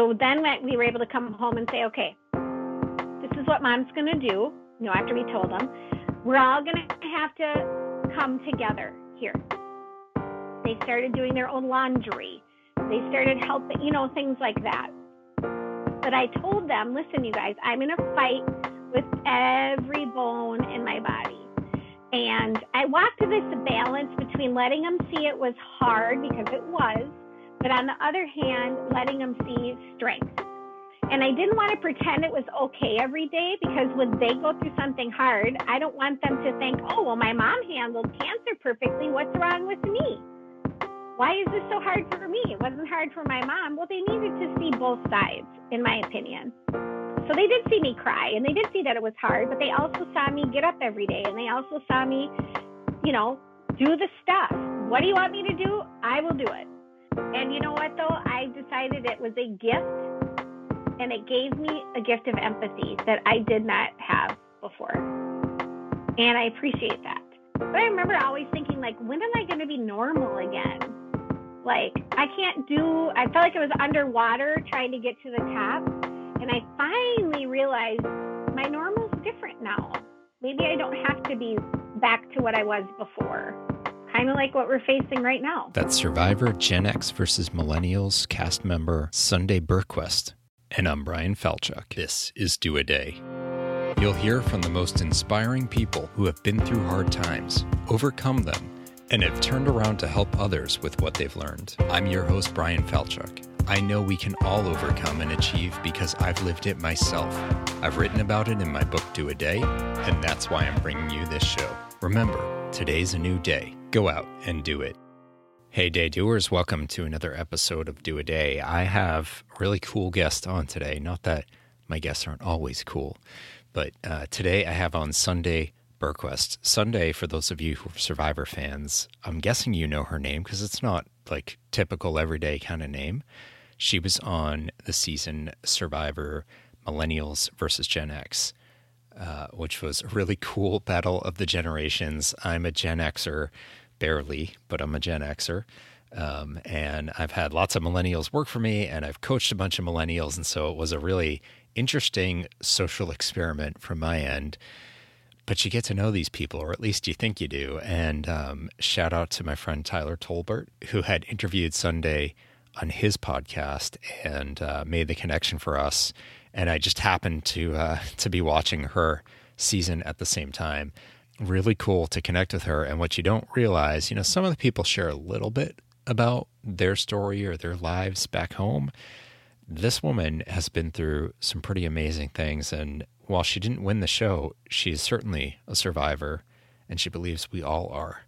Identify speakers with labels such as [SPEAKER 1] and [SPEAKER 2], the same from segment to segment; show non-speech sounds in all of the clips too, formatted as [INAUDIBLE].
[SPEAKER 1] so then we were able to come home and say, okay, this is what mom's going to do. You know, after we told them, we're all going to have to come together here. They started doing their own laundry. They started helping, you know, things like that. But I told them, listen, you guys, I'm in a fight with every bone in my body. And I walked this balance between letting them see it was hard because it was, but on the other hand, letting them see strength. And I didn't want to pretend it was okay every day because when they go through something hard, I don't want them to think, oh, well, my mom handled cancer perfectly. What's wrong with me? Why is this so hard for me? It wasn't hard for my mom. Well, they needed to see both sides, in my opinion. So they did see me cry and they did see that it was hard, but they also saw me get up every day and they also saw me, you know, do the stuff. What do you want me to do? I will do it. And you know what, though? I decided it was a gift and it gave me a gift of empathy that I did not have before. And I appreciate that. But I remember always thinking, like, when am I going to be normal again? Like, I can't do, I felt like I was underwater trying to get to the top. And I finally realized my normal's different now. Maybe I don't have to be back to what I was before kind of like what we're facing right now.
[SPEAKER 2] That's Survivor Gen X versus Millennials cast member Sunday Burquest. And I'm Brian Falchuk. This is Do a Day. You'll hear from the most inspiring people who have been through hard times, overcome them, and have turned around to help others with what they've learned. I'm your host, Brian Falchuk. I know we can all overcome and achieve because I've lived it myself. I've written about it in my book, Do a Day, and that's why I'm bringing you this show. Remember, today's a new day. Go out and do it. Hey, day doers, welcome to another episode of Do a Day. I have a really cool guest on today. Not that my guests aren't always cool, but uh, today I have on Sunday Burquest. Sunday, for those of you who are Survivor fans, I'm guessing you know her name because it's not like typical everyday kind of name. She was on the season Survivor Millennials versus Gen X, uh, which was a really cool battle of the generations. I'm a Gen Xer, barely, but I'm a Gen Xer. Um, and I've had lots of millennials work for me, and I've coached a bunch of millennials. And so it was a really interesting social experiment from my end. But you get to know these people, or at least you think you do. And um, shout out to my friend Tyler Tolbert, who had interviewed Sunday on his podcast and uh, made the connection for us. And I just happened to uh, to be watching her season at the same time. Really cool to connect with her. And what you don't realize, you know, some of the people share a little bit about their story or their lives back home. This woman has been through some pretty amazing things. And while she didn't win the show, she is certainly a survivor, and she believes we all are.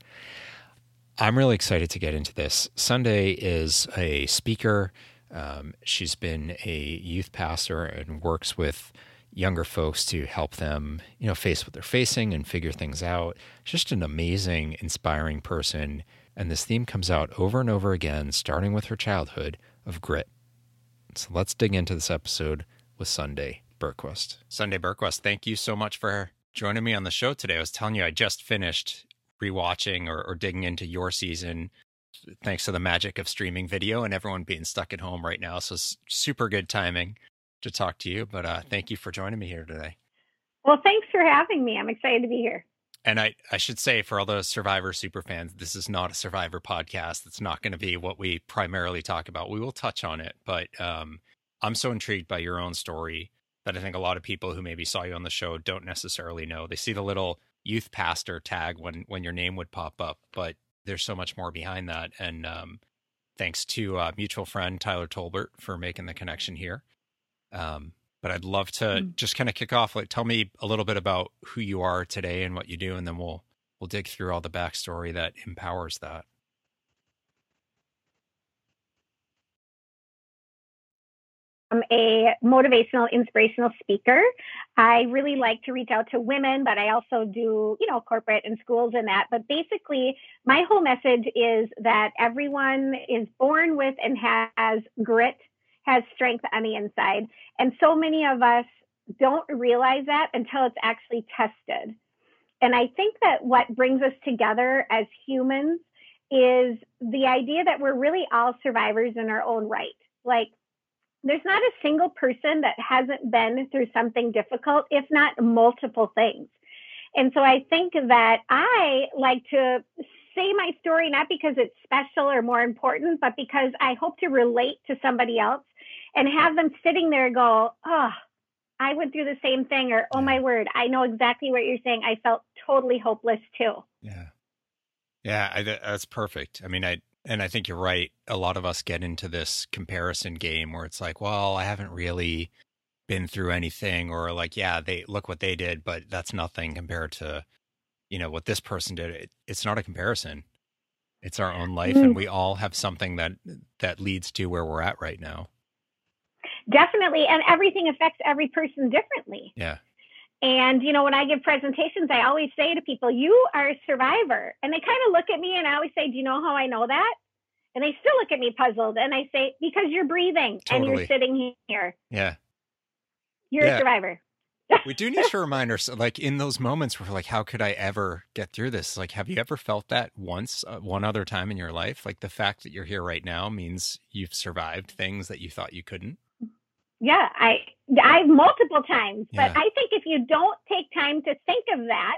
[SPEAKER 2] I'm really excited to get into this. Sunday is a speaker. Um, she's been a youth pastor and works with younger folks to help them, you know, face what they're facing and figure things out. Just an amazing, inspiring person. And this theme comes out over and over again, starting with her childhood of grit. So let's dig into this episode with Sunday Burquest. Sunday Burquest, thank you so much for joining me on the show today. I was telling you, I just finished rewatching or, or digging into your season thanks to the magic of streaming video and everyone being stuck at home right now. So super good timing to talk to you. But uh, thank you for joining me here today.
[SPEAKER 1] Well, thanks for having me. I'm excited to be here.
[SPEAKER 2] And I, I should say for all those Survivor super fans, this is not a Survivor podcast. It's not going to be what we primarily talk about. We will touch on it, but um, I'm so intrigued by your own story that I think a lot of people who maybe saw you on the show don't necessarily know. They see the little youth pastor tag when when your name would pop up, but there's so much more behind that. And um, thanks to uh, mutual friend Tyler Tolbert for making the connection here. Um, but I'd love to mm. just kind of kick off. Like, tell me a little bit about who you are today and what you do, and then we'll we'll dig through all the backstory that empowers that.
[SPEAKER 1] I'm a motivational, inspirational speaker. I really like to reach out to women, but I also do, you know, corporate and schools and that. But basically, my whole message is that everyone is born with and has grit, has strength on the inside. And so many of us don't realize that until it's actually tested. And I think that what brings us together as humans is the idea that we're really all survivors in our own right. Like there's not a single person that hasn't been through something difficult, if not multiple things. And so I think that I like to say my story not because it's special or more important, but because I hope to relate to somebody else and have them sitting there go, oh, I went through the same thing, or oh my word, I know exactly what you're saying. I felt totally hopeless too.
[SPEAKER 2] Yeah. Yeah, I, that's perfect. I mean, I and I think you're right. A lot of us get into this comparison game where it's like, well, I haven't really been through anything or like, yeah, they look what they did, but that's nothing compared to, you know, what this person did. It, it's not a comparison. It's our own life mm-hmm. and we all have something that that leads to where we're at right now.
[SPEAKER 1] Definitely, and everything affects every person differently.
[SPEAKER 2] Yeah.
[SPEAKER 1] And, you know, when I give presentations, I always say to people, you are a survivor. And they kind of look at me and I always say, do you know how I know that? And they still look at me puzzled. And I say, because you're breathing totally. and you're sitting here.
[SPEAKER 2] Yeah.
[SPEAKER 1] You're yeah. a survivor.
[SPEAKER 2] we do need to remind ourselves, like in those moments where like, how could I ever get through this? Like, have you ever felt that once, uh, one other time in your life? Like the fact that you're here right now means you've survived things that you thought you couldn't
[SPEAKER 1] yeah, I I multiple times. Yeah. But I think if you don't take time to think of that,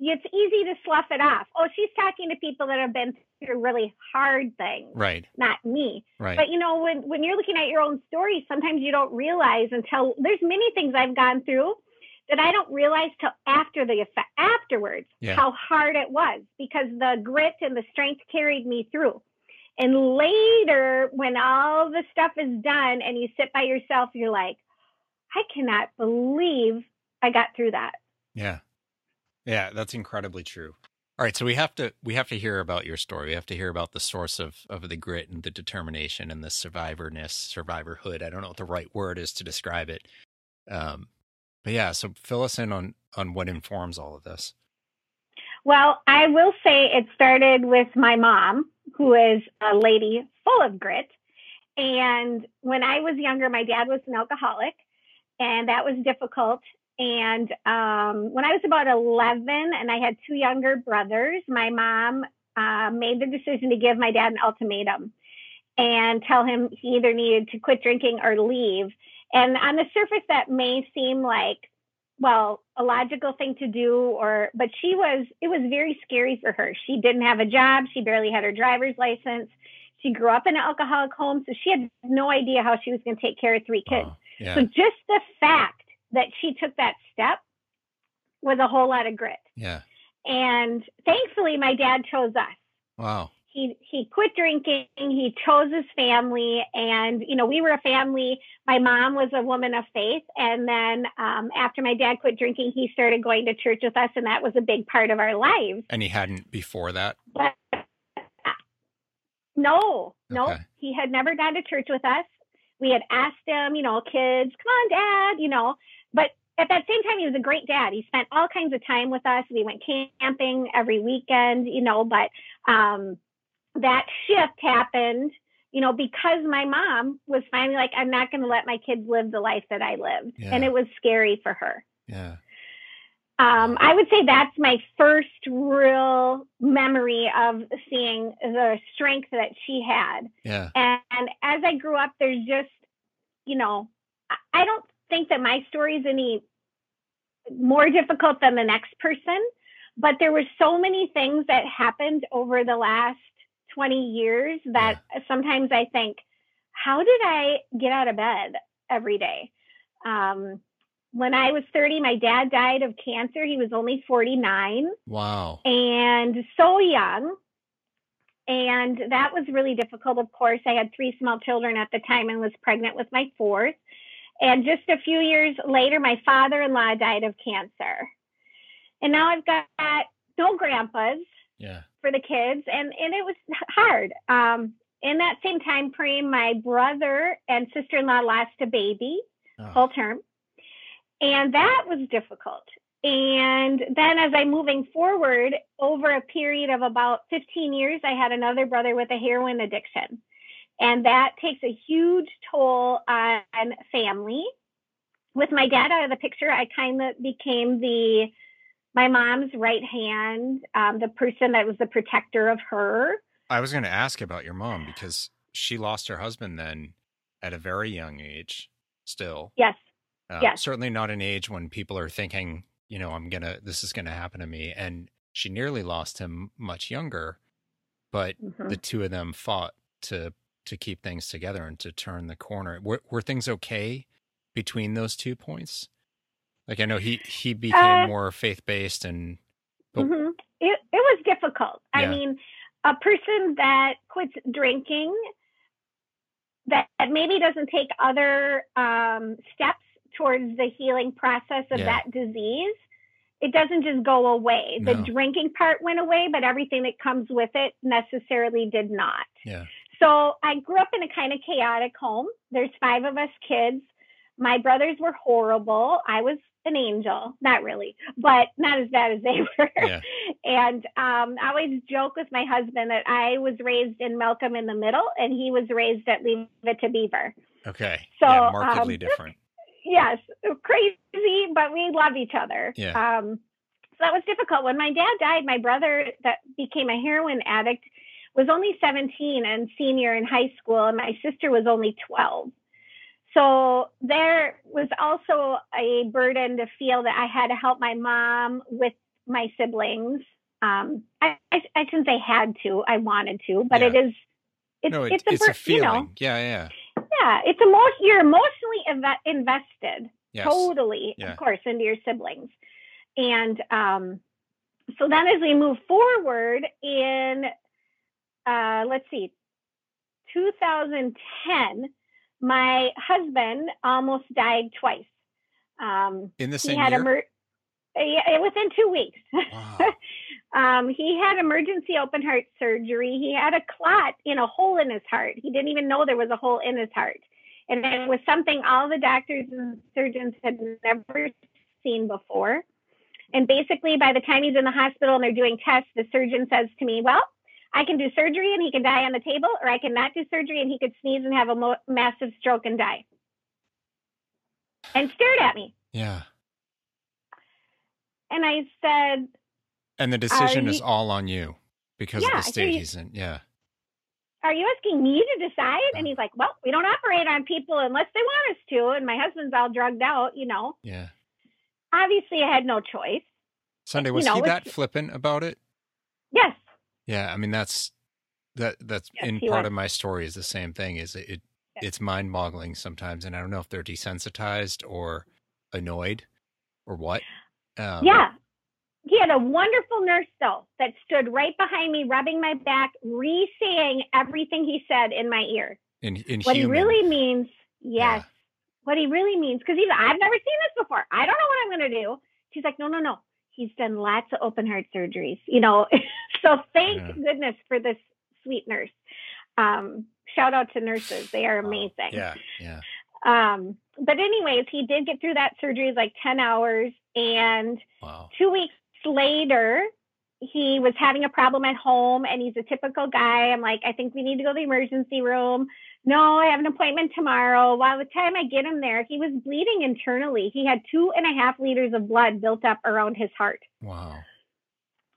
[SPEAKER 1] it's easy to slough it off. Oh, she's talking to people that have been through really hard things.
[SPEAKER 2] Right.
[SPEAKER 1] Not me.
[SPEAKER 2] Right.
[SPEAKER 1] But you know, when when you're looking at your own story, sometimes you don't realize until there's many things I've gone through that I don't realize till after the effect afterwards yeah. how hard it was because the grit and the strength carried me through. And later, when all the stuff is done and you sit by yourself, you're like, I cannot believe I got through that.
[SPEAKER 2] Yeah. Yeah, that's incredibly true. All right, so we have to we have to hear about your story. We have to hear about the source of of the grit and the determination and the survivorness, survivorhood. I don't know what the right word is to describe it. Um, but yeah, so fill us in on on what informs all of this.
[SPEAKER 1] Well, I will say it started with my mom who is a lady full of grit. And when I was younger, my dad was an alcoholic, and that was difficult. And um, when I was about 11 and I had two younger brothers, my mom uh, made the decision to give my dad an ultimatum and tell him he either needed to quit drinking or leave. And on the surface, that may seem like well, a logical thing to do or but she was it was very scary for her. She didn't have a job, she barely had her driver's license. She grew up in an alcoholic home, so she had no idea how she was going to take care of three kids. Oh, yeah. So just the fact that she took that step was a whole lot of grit.
[SPEAKER 2] Yeah.
[SPEAKER 1] And thankfully my dad chose us.
[SPEAKER 2] Wow
[SPEAKER 1] he he quit drinking he chose his family and you know we were a family my mom was a woman of faith and then um, after my dad quit drinking he started going to church with us and that was a big part of our lives
[SPEAKER 2] and he hadn't before that
[SPEAKER 1] but no no okay. he had never gone to church with us we had asked him you know kids come on dad you know but at that same time, he was a great dad. He spent all kinds of time with us. We went camping every weekend, you know, but um, that shift happened, you know, because my mom was finally like, I'm not going to let my kids live the life that I lived. Yeah. And it was scary for her.
[SPEAKER 2] Yeah.
[SPEAKER 1] Um, I would say that's my first real memory of seeing the strength that she had.
[SPEAKER 2] Yeah.
[SPEAKER 1] And, and as I grew up, there's just, you know, I don't think that my story is any more difficult than the next person, but there were so many things that happened over the last 20 years that yeah. sometimes I think, how did I get out of bed every day? Um, when I was 30, my dad died of cancer. He was only 49.
[SPEAKER 2] Wow.
[SPEAKER 1] And so young. And that was really difficult, of course. I had three small children at the time and was pregnant with my fourth. And just a few years later, my father in law died of cancer. And now I've got no grandpas
[SPEAKER 2] yeah.
[SPEAKER 1] For the kids, and and it was hard. Um, in that same time frame, my brother and sister in law lost a baby oh. full term, and that was difficult. And then, as I'm moving forward, over a period of about 15 years, I had another brother with a heroin addiction. And that takes a huge toll on family. With my dad out of the picture, I kind of became the my mom's right hand, um, the person that was the protector of her.
[SPEAKER 2] I was going to ask about your mom because she lost her husband then at a very young age still.
[SPEAKER 1] Yes.
[SPEAKER 2] Uh,
[SPEAKER 1] Yes.
[SPEAKER 2] Certainly not an age when people are thinking, you know, I'm going to, this is going to happen to me. And she nearly lost him much younger, but
[SPEAKER 1] Mhm.
[SPEAKER 2] the two of them fought to to keep things together and to turn the corner. Were, were things okay between those two points? Like I know he he became
[SPEAKER 1] Uh,
[SPEAKER 2] more faith based and but-
[SPEAKER 1] hmm It it was difficult. I mean, a person that quits drinking that maybe doesn't take other um, steps towards the healing process of
[SPEAKER 2] Yeah.
[SPEAKER 1] that disease, it doesn't just go away. The drinking part went away, but everything that comes with it necessarily did not.
[SPEAKER 2] yeah
[SPEAKER 1] So I grew up in a kind of chaotic home. There's five of us kids. My brothers were horrible. I was an angel, not really, but not as bad as they [LAUGHS] were.
[SPEAKER 2] Yeah.
[SPEAKER 1] and um, I always joke with my husband that I was raised in Malcolm in the Middle, and he was raised at Leave It to Beaver.
[SPEAKER 2] okay
[SPEAKER 1] So,
[SPEAKER 2] yeah markedly
[SPEAKER 1] um,
[SPEAKER 2] different.
[SPEAKER 1] Yes, crazy, but we love each other.
[SPEAKER 2] Yeah.
[SPEAKER 1] Um, so that was difficult. When my dad died, my brother that became a heroin addict was only 17 and senior in high school, and my sister was only 12. So there was also a burden to feel that I had to help my mom with my siblings. Um, I, I, I shouldn't say had to, I wanted to, but
[SPEAKER 2] Yeah.
[SPEAKER 1] it is. It's,
[SPEAKER 2] no, it,
[SPEAKER 1] it's, a,
[SPEAKER 2] it's a feeling.
[SPEAKER 1] You know,
[SPEAKER 2] yeah, yeah.
[SPEAKER 1] yeah, it's emotion. You're emotionally inve- invested
[SPEAKER 2] Yes.
[SPEAKER 1] totally,
[SPEAKER 2] Yeah.
[SPEAKER 1] of course, into your siblings. And um, so then as we move forward in, uh, let's see, 2010, my husband almost died twice. Um,
[SPEAKER 2] In the same he
[SPEAKER 1] had
[SPEAKER 2] year.
[SPEAKER 1] emer- yeah, within two weeks.
[SPEAKER 2] wow. [LAUGHS]
[SPEAKER 1] Um, he had emergency open heart surgery. He had a clot in a hole in his heart. He didn't even know there was a hole in his heart. And it was something all the doctors and surgeons had never seen before. And basically, by the time he's in the hospital and they're doing tests, the surgeon says to me, Well, I can do surgery and he can die on the table, or I can not do surgery and he could sneeze and have a mo- massive stroke and die. And stared at me.
[SPEAKER 2] Yeah.
[SPEAKER 1] And I said,
[SPEAKER 2] And the decision is
[SPEAKER 1] you-
[SPEAKER 2] all on you because
[SPEAKER 1] Yeah,
[SPEAKER 2] of the state
[SPEAKER 1] you.
[SPEAKER 2] he's in. Yeah.
[SPEAKER 1] are you asking me to decide? And he's like, well, we don't operate on people unless they want us to. And my husband's all drugged out, you know.
[SPEAKER 2] Yeah.
[SPEAKER 1] Obviously, I had no choice.
[SPEAKER 2] Sunday,
[SPEAKER 1] You
[SPEAKER 2] was
[SPEAKER 1] know,
[SPEAKER 2] he that flippant about it?
[SPEAKER 1] Yes.
[SPEAKER 2] Yeah. I mean, that's that that's
[SPEAKER 1] Yes,
[SPEAKER 2] in part
[SPEAKER 1] was.
[SPEAKER 2] of my story is the same thing. Is it, it
[SPEAKER 1] Yes.
[SPEAKER 2] it's mind boggling sometimes, and I don't know if they're desensitized or annoyed or what. Um,
[SPEAKER 1] yeah. He had a wonderful nurse, though, that stood right behind me, rubbing my back, re saying everything he said in my ear.
[SPEAKER 2] In in
[SPEAKER 1] What
[SPEAKER 2] human.
[SPEAKER 1] he really means, yes.
[SPEAKER 2] Yeah.
[SPEAKER 1] What he really means, because he's, I've never seen this before. I don't know what I'm going to do. She's like, no, no, no. He's done lots of open heart surgeries, you know. [LAUGHS] so thank
[SPEAKER 2] Yeah.
[SPEAKER 1] goodness for this sweet nurse. Um, shout out to nurses. They are amazing.
[SPEAKER 2] Yeah. Yeah.
[SPEAKER 1] Um, but anyways, he did get through that surgery like 10 hours and
[SPEAKER 2] Wow.
[SPEAKER 1] two weeks later, he was having a problem at home and he's a typical guy. I'm like, I think we need to go to the emergency room. No, I have an appointment tomorrow. By the time I get him there, he was bleeding internally. He had two and a half liters of blood built up around his heart.
[SPEAKER 2] Wow.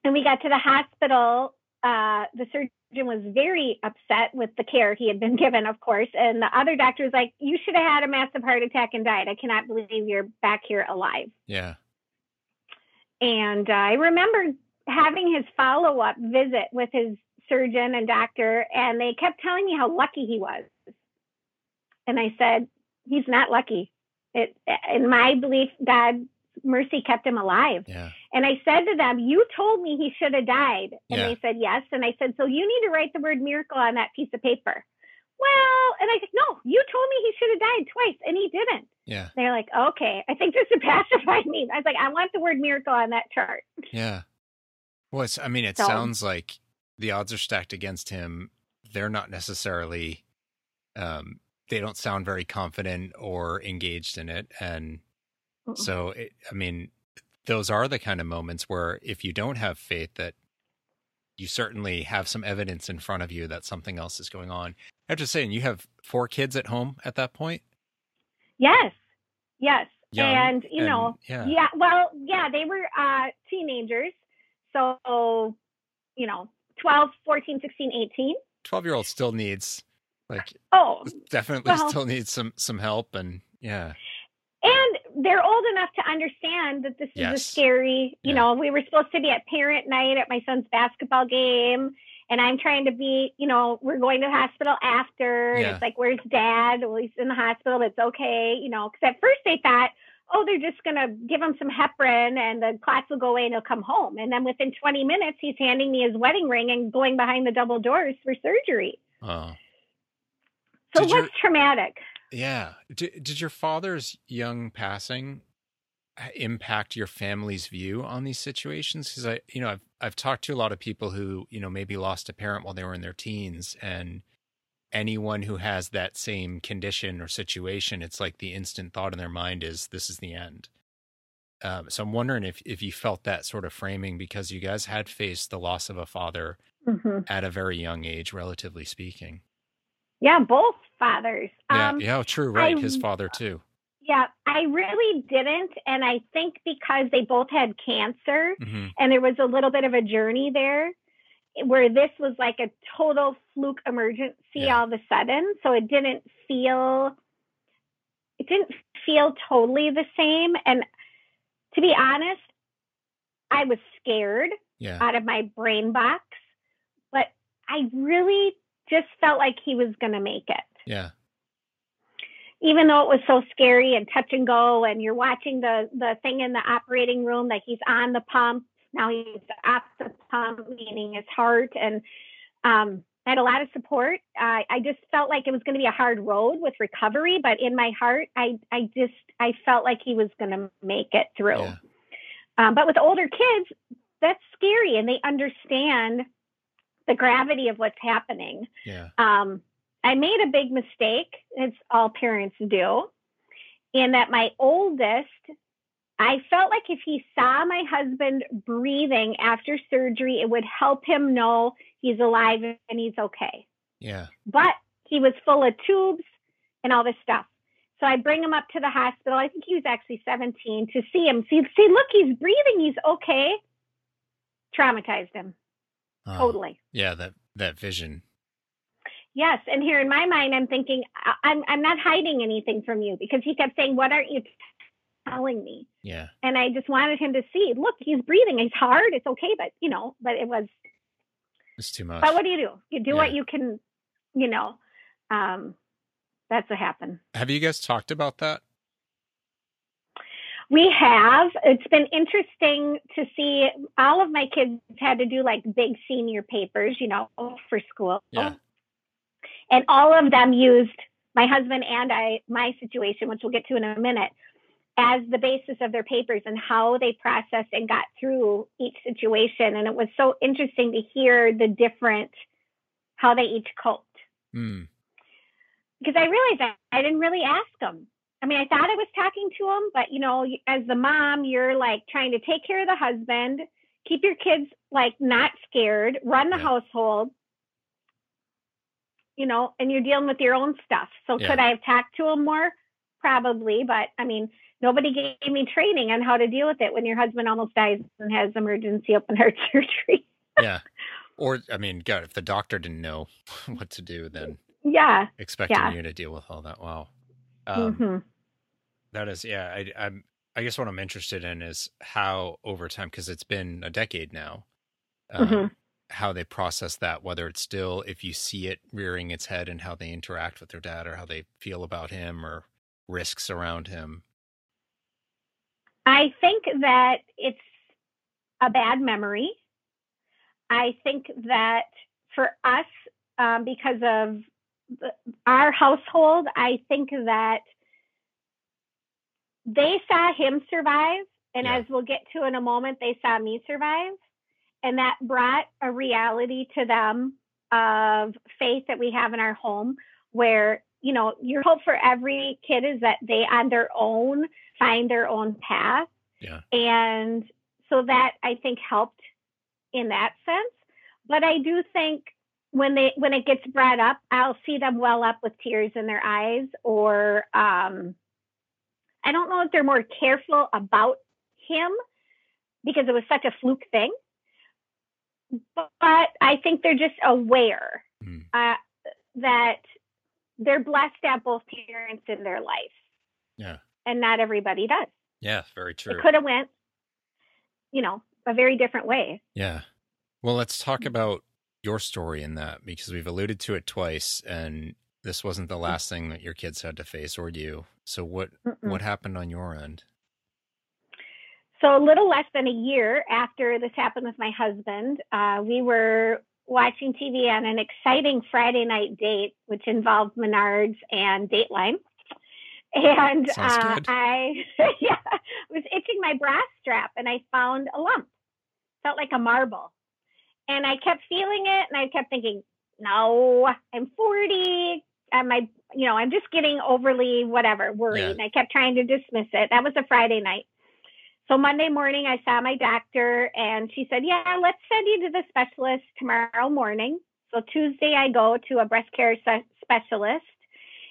[SPEAKER 1] And we got to the hospital. Uh, the surgeon was very upset with the care he had been [LAUGHS] given, of course. And the other doctor was like, You should have had a massive heart attack and died. I cannot believe you're back here alive.
[SPEAKER 2] Yeah.
[SPEAKER 1] And uh, I remember having his follow up visit with his surgeon and doctor, and they kept telling me how lucky he was. And I said, He's not lucky. It, in my belief, God's mercy kept him alive.
[SPEAKER 2] Yeah.
[SPEAKER 1] And I said to them, You told me he should have died. And
[SPEAKER 2] Yeah.
[SPEAKER 1] they said, Yes. And I said, So you need to write the word miracle on that piece of paper. Well, and I said, No, you told me he should have died twice, and he didn't.
[SPEAKER 2] Yeah.
[SPEAKER 1] They're like, Okay, I think this would [LAUGHS] pacify me. I was like, I want the word miracle on that chart.
[SPEAKER 2] Yeah. Well, it's, I mean, it
[SPEAKER 1] So-
[SPEAKER 2] sounds like the odds are stacked against him. They're not necessarily, um, they don't sound very confident or engaged in it. And so, it, I mean, those are the kind of moments where if you don't have faith, that you certainly have some evidence in front of you that something else is going on. I have to say, and you have four kids at home at that point?
[SPEAKER 1] Yes, yes.
[SPEAKER 2] Young
[SPEAKER 1] and, you
[SPEAKER 2] and-
[SPEAKER 1] know,
[SPEAKER 2] yeah.
[SPEAKER 1] yeah, well, yeah, they were uh, teenagers. So, you know, 12, 14, 16, 18.
[SPEAKER 2] 12 year old still needs Like,
[SPEAKER 1] oh,
[SPEAKER 2] definitely well, still needs some some help, and yeah.
[SPEAKER 1] And they're old enough to understand that this yes. is a scary. You yeah. know, we were supposed to be at parent night at my son's basketball game, and I'm trying to be. You know, we're going to the hospital after, yeah. it's like, "Where's Dad?" Well, he's in the hospital. It's okay. You know, because at first they thought oh, they're just going to give him some heparin and the class will go away and he'll come home. And then within 20 minutes, he's handing me his wedding ring and going behind the double doors for surgery. Oh. So did what's your, traumatic?
[SPEAKER 2] Yeah. Did, did your father's young passing impact your family's view on these situations? Because I, you know, I've I've talked to a lot of people who, you know, maybe lost a parent while they were in their teens, and anyone who has that same condition or situation, it's like the instant thought in their mind is this is the end. Um, so I'm wondering if if you felt that sort of framing because you guys had faced the loss of a father mm-hmm. at a very young age, relatively speaking.
[SPEAKER 1] Yeah, both fathers.
[SPEAKER 2] Yeah, um, yeah, true, right. I, His father too.
[SPEAKER 1] Yeah, I really didn't, and I think because they both had cancer, mm-hmm. and there was a little bit of a journey there where this was like a total fluke emergency yeah. all of a sudden. So it didn't feel it didn't feel totally the same. And to be honest, I was scared yeah. out of my brain box, but I really just felt like he was going to make it.
[SPEAKER 2] Yeah.
[SPEAKER 1] Even though it was so scary and touch and go, and you're watching the the thing in the operating room that he's on the pump now he's at the pump, meaning his heart, and um, I had a lot of support. Uh, I just felt like it was going to be a hard road with recovery, but in my heart, I I just I felt like he was going to make it through. Yeah. Um, but with older kids, that's scary, and they understand the gravity of what's happening.
[SPEAKER 2] Yeah.
[SPEAKER 1] Um, I made a big mistake, as all parents do, in that my oldest I felt like if he saw my husband breathing after surgery, it would help him know he's alive and he's okay.
[SPEAKER 2] Yeah.
[SPEAKER 1] But he was full of tubes and all this stuff. So I bring him up to the hospital. I think he was actually 17 to see him. See, see, look, he's breathing. He's okay. Traumatized him. Oh, totally.
[SPEAKER 2] Yeah, that that vision.
[SPEAKER 1] Yes, and here in my mind, I'm thinking I'm I'm not hiding anything from you because he kept saying, "What aren't you telling me.
[SPEAKER 2] Yeah.
[SPEAKER 1] And I just wanted him to see, look, he's breathing. He's hard. It's okay. But, you know, but it was.
[SPEAKER 2] It's too much.
[SPEAKER 1] But what do you do? You do yeah. what you can, you know, um, that's what happened.
[SPEAKER 2] Have you guys talked about that?
[SPEAKER 1] We have. It's been interesting to see all of my kids had to do like big senior papers, you know, for school.
[SPEAKER 2] Yeah.
[SPEAKER 1] And all of them used my husband and I, my situation, which we'll get to in a minute, as the basis of their papers and how they processed and got through each situation. And it was so interesting to hear the different, how they each coped.
[SPEAKER 2] Mm.
[SPEAKER 1] Because I realized that I didn't really ask them. I mean, I thought I was talking to them, but you know, as the mom, you're like trying to take care of the husband, keep your kids like not scared, run the yeah. household, you know, and you're dealing with your own stuff. So yeah. could I have talked to him more? Probably, but I mean, nobody gave me training on how to deal with it when your husband almost dies and has emergency open heart [LAUGHS] surgery.
[SPEAKER 2] yeah. Or, I mean, God, if the doctor didn't know [LAUGHS] what to do, then
[SPEAKER 1] yeah,
[SPEAKER 2] expecting
[SPEAKER 1] yeah.
[SPEAKER 2] you to deal with all that. Wow. Um, mm-hmm. that is, yeah. I, I'm. I guess what I'm interested in is how over time, because it's been a decade now, um, mm-hmm. How they process that. Whether it's still, if you see it rearing its head, and how they interact with their dad, or how they feel about him, or risks around him.
[SPEAKER 1] I think that it's a bad memory. I think that for us, um, because of the, our household, I think that they saw him survive. And yeah. as we'll get to in a moment, they saw me survive. And that brought a reality to them of faith that we have in our home where, you know, your hope for every kid is that they on their own find their own path.
[SPEAKER 2] Yeah.
[SPEAKER 1] And so that I think helped in that sense. But I do think when they when it gets brought up, I'll see them well up with tears in their eyes, or um, I don't know if they're more careful about him because it was such a fluke thing. But I think they're just aware mm. uh, that they're blessed to have both parents in their life.
[SPEAKER 2] Yeah.
[SPEAKER 1] And not everybody does.
[SPEAKER 2] Yeah, very true.
[SPEAKER 1] It could have went, you know, a very different way.
[SPEAKER 2] Yeah. Well, let's talk about your story in that because we've alluded to it twice and this wasn't the last thing that your kids had to face or you. So what
[SPEAKER 1] Mm-mm.
[SPEAKER 2] what happened on your end?
[SPEAKER 1] So a little less than a year after this happened with my husband, uh, we were watching TV on an exciting Friday night date, which involved Menards and Dateline. And uh. I [LAUGHS] yeah, was itching my bra strap and I found a lump. Felt like a marble. And I kept feeling it and I kept thinking, no, I'm 40. Am I, you know, I'm just getting overly whatever worried.
[SPEAKER 2] Yeah.
[SPEAKER 1] And I kept trying to dismiss it. That was a Friday night. So Monday morning, I saw my doctor and she said, Yeah, let's send you to the specialist tomorrow morning. So Tuesday, I go to a breast care se- specialist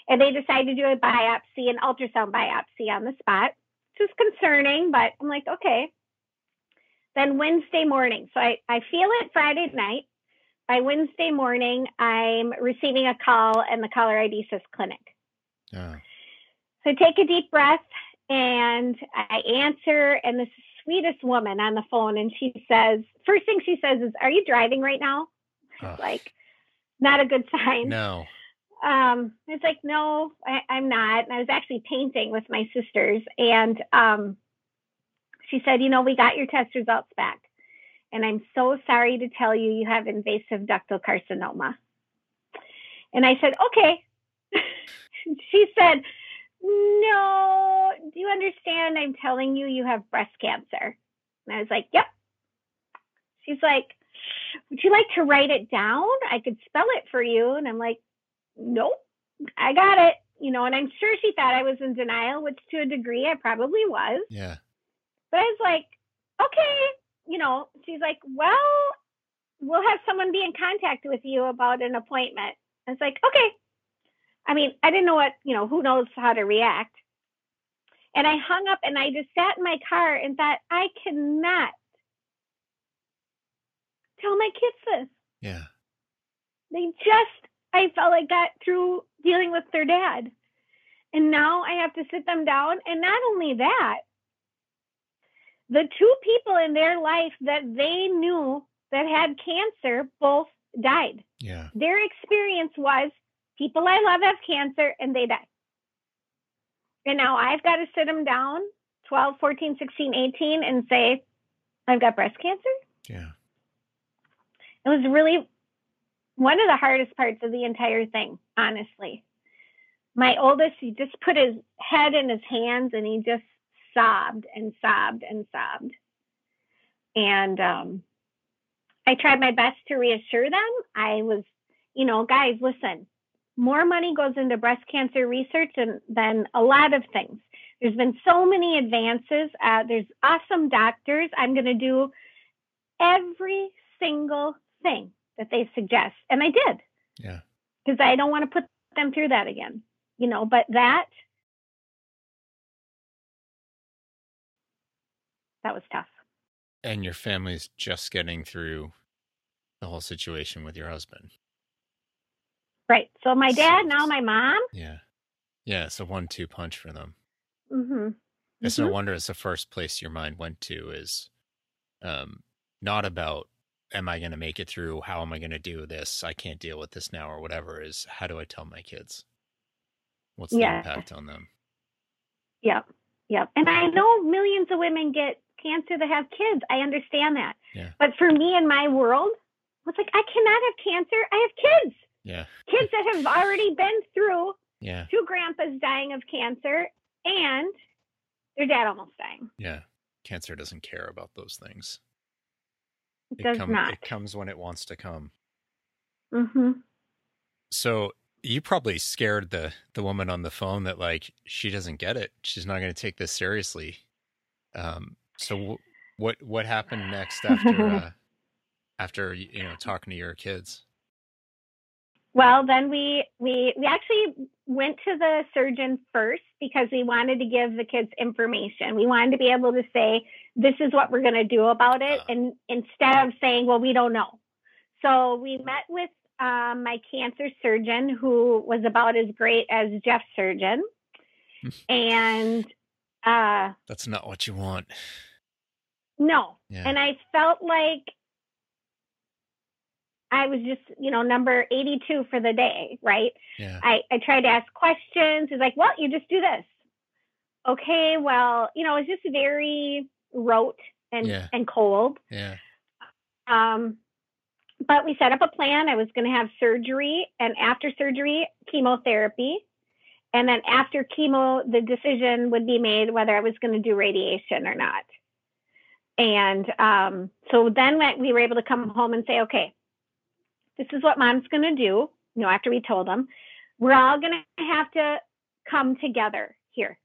[SPEAKER 1] and they decide to do a biopsy, an ultrasound biopsy on the spot, which is concerning, but I'm like, okay. Then Wednesday morning, so I, I feel it Friday night. By Wednesday morning, I'm receiving a call and the caller ID says clinic.
[SPEAKER 2] Yeah.
[SPEAKER 1] So I take a deep breath and I answer, and this sweetest woman on the phone, and she says, first thing she says is, "Are you driving right now?"
[SPEAKER 2] Ugh.
[SPEAKER 1] Like, not a good sign.
[SPEAKER 2] no.
[SPEAKER 1] Um, it's like, no, I, I'm not. And I was actually painting with my sisters, and um, she said, you know, we got your test results back, and I'm so sorry to tell you, you have invasive ductal carcinoma. And I said, okay. [LAUGHS] she said, no, do you understand? I'm telling you, you have breast cancer. And I was like, yep. She's like, would you like to write it down? I could spell it for you. And I'm like, nope, I got it. You know, and I'm sure she thought I was in denial, which to a degree I probably was.
[SPEAKER 2] Yeah.
[SPEAKER 1] But I was like, okay, you know, she's like, well, we'll have someone be in contact with you about an appointment. I was like, okay. I mean, I didn't know what, you know, who knows how to react. And I hung up and I just sat in my car and thought, I cannot tell my kids this.
[SPEAKER 2] Yeah.
[SPEAKER 1] They just, I felt like got through dealing with their dad. And now I have to sit them down. And not only that, the two people in their life that they knew that had cancer both died.
[SPEAKER 2] Yeah.
[SPEAKER 1] Their experience was people I love have cancer and they die. And now I've got to sit them down 12, 14, 16, 18 and say, I've got breast cancer.
[SPEAKER 2] Yeah.
[SPEAKER 1] It was really one of the hardest parts of the entire thing, honestly. My oldest, he just put his head in his hands and he just sobbed and sobbed and sobbed. And um, I tried my best to reassure them. I was, you know, guys, listen, more money goes into breast cancer research than, than a lot of things. There's been so many advances. Uh, there's awesome doctors. I'm going to do every single thing that they suggest. And I did
[SPEAKER 2] Yeah.
[SPEAKER 1] because I don't want to put them through that again, you know, but that, that was tough.
[SPEAKER 2] And your family's just getting through the whole situation with your husband.
[SPEAKER 1] Right. So my dad, now my mom.
[SPEAKER 2] Yeah. Yeah. It's a one two punch for them.
[SPEAKER 1] hmm
[SPEAKER 2] It's no wonder it's the first place your mind went to is um, not about, am I going to make it through? How am I going to do this? I can't deal with this now or whatever is how do I tell my kids? What's the
[SPEAKER 1] Yeah.
[SPEAKER 2] impact on them?
[SPEAKER 1] Yep. Yep. And I know millions of women get cancer that have kids. I understand that.
[SPEAKER 2] Yeah.
[SPEAKER 1] But for me in my world, it's like I cannot have cancer. I have kids.
[SPEAKER 2] Yeah.
[SPEAKER 1] Kids that have already been through
[SPEAKER 2] Yeah.
[SPEAKER 1] two grandpas dying of cancer and their dad almost dying.
[SPEAKER 2] Yeah. Cancer doesn't care about those things.
[SPEAKER 1] It, does
[SPEAKER 2] come-
[SPEAKER 1] not.
[SPEAKER 2] It comes when it wants to come.
[SPEAKER 1] hmm
[SPEAKER 2] So you probably scared the the woman on the phone that like she doesn't get it. She's not going to take this seriously. Um. So w- what what happened next after [LAUGHS] uh, after you know talking to your kids?
[SPEAKER 1] Well, then we we we actually went to the surgeon first because we wanted to give the kids information. We wanted to be able to say this is what we're going to do about it, and instead of saying, "Well, we don't know." So we met with um, my cancer surgeon, who was about as great as Jeff's surgeon, [LAUGHS] and uh,
[SPEAKER 2] that's not what you want.
[SPEAKER 1] No, yeah. and I felt like I was just, you know, number 82 for the day, right?
[SPEAKER 2] Yeah.
[SPEAKER 1] I, I tried to ask questions. He's like, well, you just do this. Okay, well, you know, it's just very rote and,
[SPEAKER 2] yeah.
[SPEAKER 1] and cold.
[SPEAKER 2] Yeah.
[SPEAKER 1] Um, but we set up a plan. I was going to have surgery, and after surgery, chemotherapy. And then after chemo, the decision would be made whether I was going to do radiation or not. And um, so then we were able to come home and say, okay, this is what mom's going to do. You know, after we told them, we're all going to have to come together here.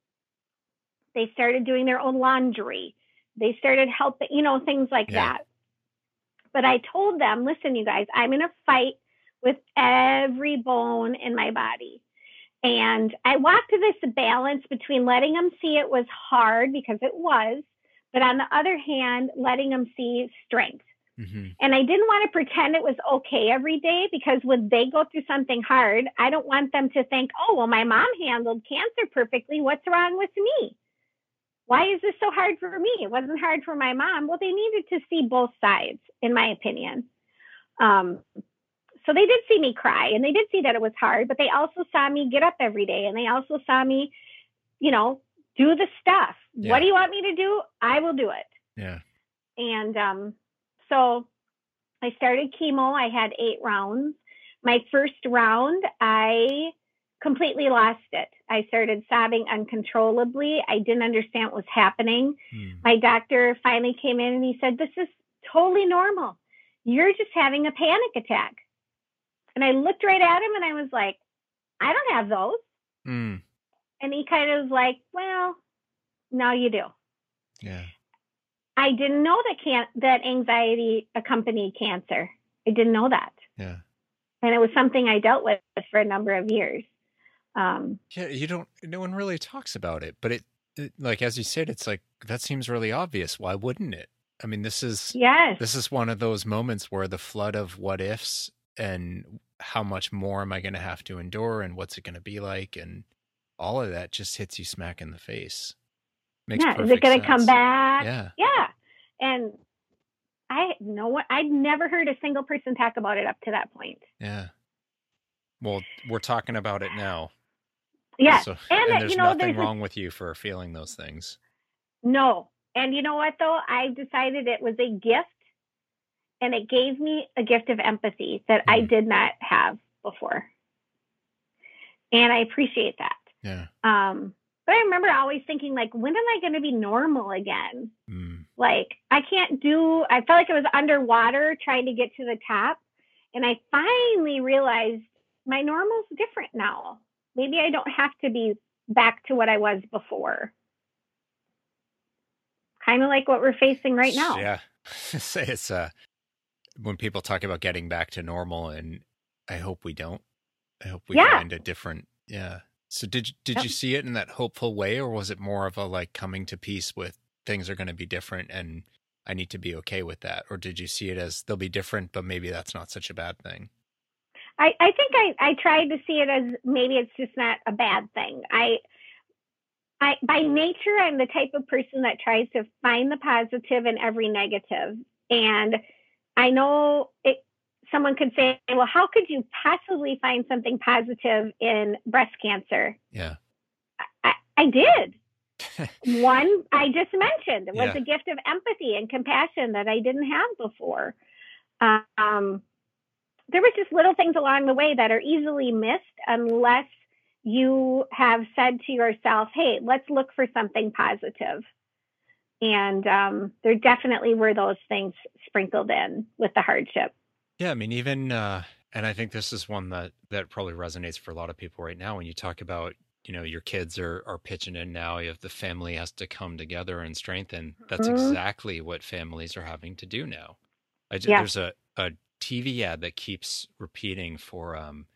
[SPEAKER 1] They started doing their own laundry. They started helping, you know, things like yeah. that. But I told them, listen, you guys, I'm in a fight with every bone in my body. And I walked to this balance between letting them see it was hard because it was, but on the other hand, letting them see strength. Mm-hmm. And I didn't want to pretend it was okay every day because when they go through something hard, I don't want them to think, oh, well, my mom handled cancer perfectly. What's wrong with me? Why is this so hard for me? It wasn't hard for my mom. Well, they needed to see both sides, in my opinion. Um, so they did see me cry and they did see that it was hard, but they also saw me get up every day and they also saw me, you know, do the stuff. Yeah. What do you want me to do? I will do it.
[SPEAKER 2] Yeah.
[SPEAKER 1] And um, so I started chemo. I had eight rounds. My first round, I completely lost it. I started sobbing uncontrollably. I didn't understand what was happening. Hmm. My doctor finally came in and he said, This is totally normal. You're just having a panic attack. And I looked right at him and I was like, I don't have those.
[SPEAKER 2] Hmm.
[SPEAKER 1] And he kind of was like, Well, now you do.
[SPEAKER 2] Yeah.
[SPEAKER 1] I didn't know that can that anxiety accompanied cancer. I didn't know that.
[SPEAKER 2] Yeah.
[SPEAKER 1] And it was something I dealt with for a number of years. Um,
[SPEAKER 2] yeah, you don't. No one really talks about it, but it, it, like as you said, it's like that seems really obvious. Why wouldn't it? I mean, this is
[SPEAKER 1] yes.
[SPEAKER 2] This is one of those moments where the flood of what ifs and how much more am I going to have to endure and what's it going to be like and all of that just hits you smack in the face. Makes
[SPEAKER 1] yeah, is it going to come back?
[SPEAKER 2] Yeah,
[SPEAKER 1] yeah. And I know what I'd never heard a single person talk about it up to that point.
[SPEAKER 2] Yeah. Well, we're talking about it now.
[SPEAKER 1] Yeah,
[SPEAKER 2] so, and, and, there's you know, nothing there's wrong with you for feeling those things.
[SPEAKER 1] No, and you know what though? I decided it was a gift, and it gave me a gift of empathy that mm. I did not have before, and I appreciate that.
[SPEAKER 2] Yeah.
[SPEAKER 1] Um, but I remember always thinking, like, when am I going to be normal again?
[SPEAKER 2] Mm.
[SPEAKER 1] Like, I can't do, I felt like I was underwater trying to get to the top. And I finally realized my normal's different now. Maybe I don't have to be back to what I was before. Kind of like what we're facing right now.
[SPEAKER 2] Yeah. [LAUGHS] Say it's uh when people talk about getting back to normal and I hope we don't. I hope we yeah. find a different yeah so did did you see it in that hopeful way, or was it more of a like coming to peace with things are going to be different and I need to be okay with that, or did you see it as they'll be different, but maybe that's not such a bad thing?
[SPEAKER 1] I, I think I, I tried to see it as maybe it's just not a bad thing. I I by nature I'm the type of person that tries to find the positive in every negative. And I know it someone could say, well, how could you possibly find something positive in breast cancer?
[SPEAKER 2] Yeah.
[SPEAKER 1] I, I did. [LAUGHS] One I just mentioned it was yeah. a gift of empathy and compassion that I didn't have before. Um, there was just little things along the way that are easily missed unless you have said to yourself, hey, let's look for something positive. And um, there definitely were those things sprinkled in with the hardship.
[SPEAKER 2] Yeah, I mean, even uh, and I think this is one that that probably resonates for a lot of people right now when you talk about you know your kids are are pitching in now if the family has to come together and strengthen that's mm-hmm. exactly what families are having to do now I yeah. there's a a tv ad that keeps repeating for um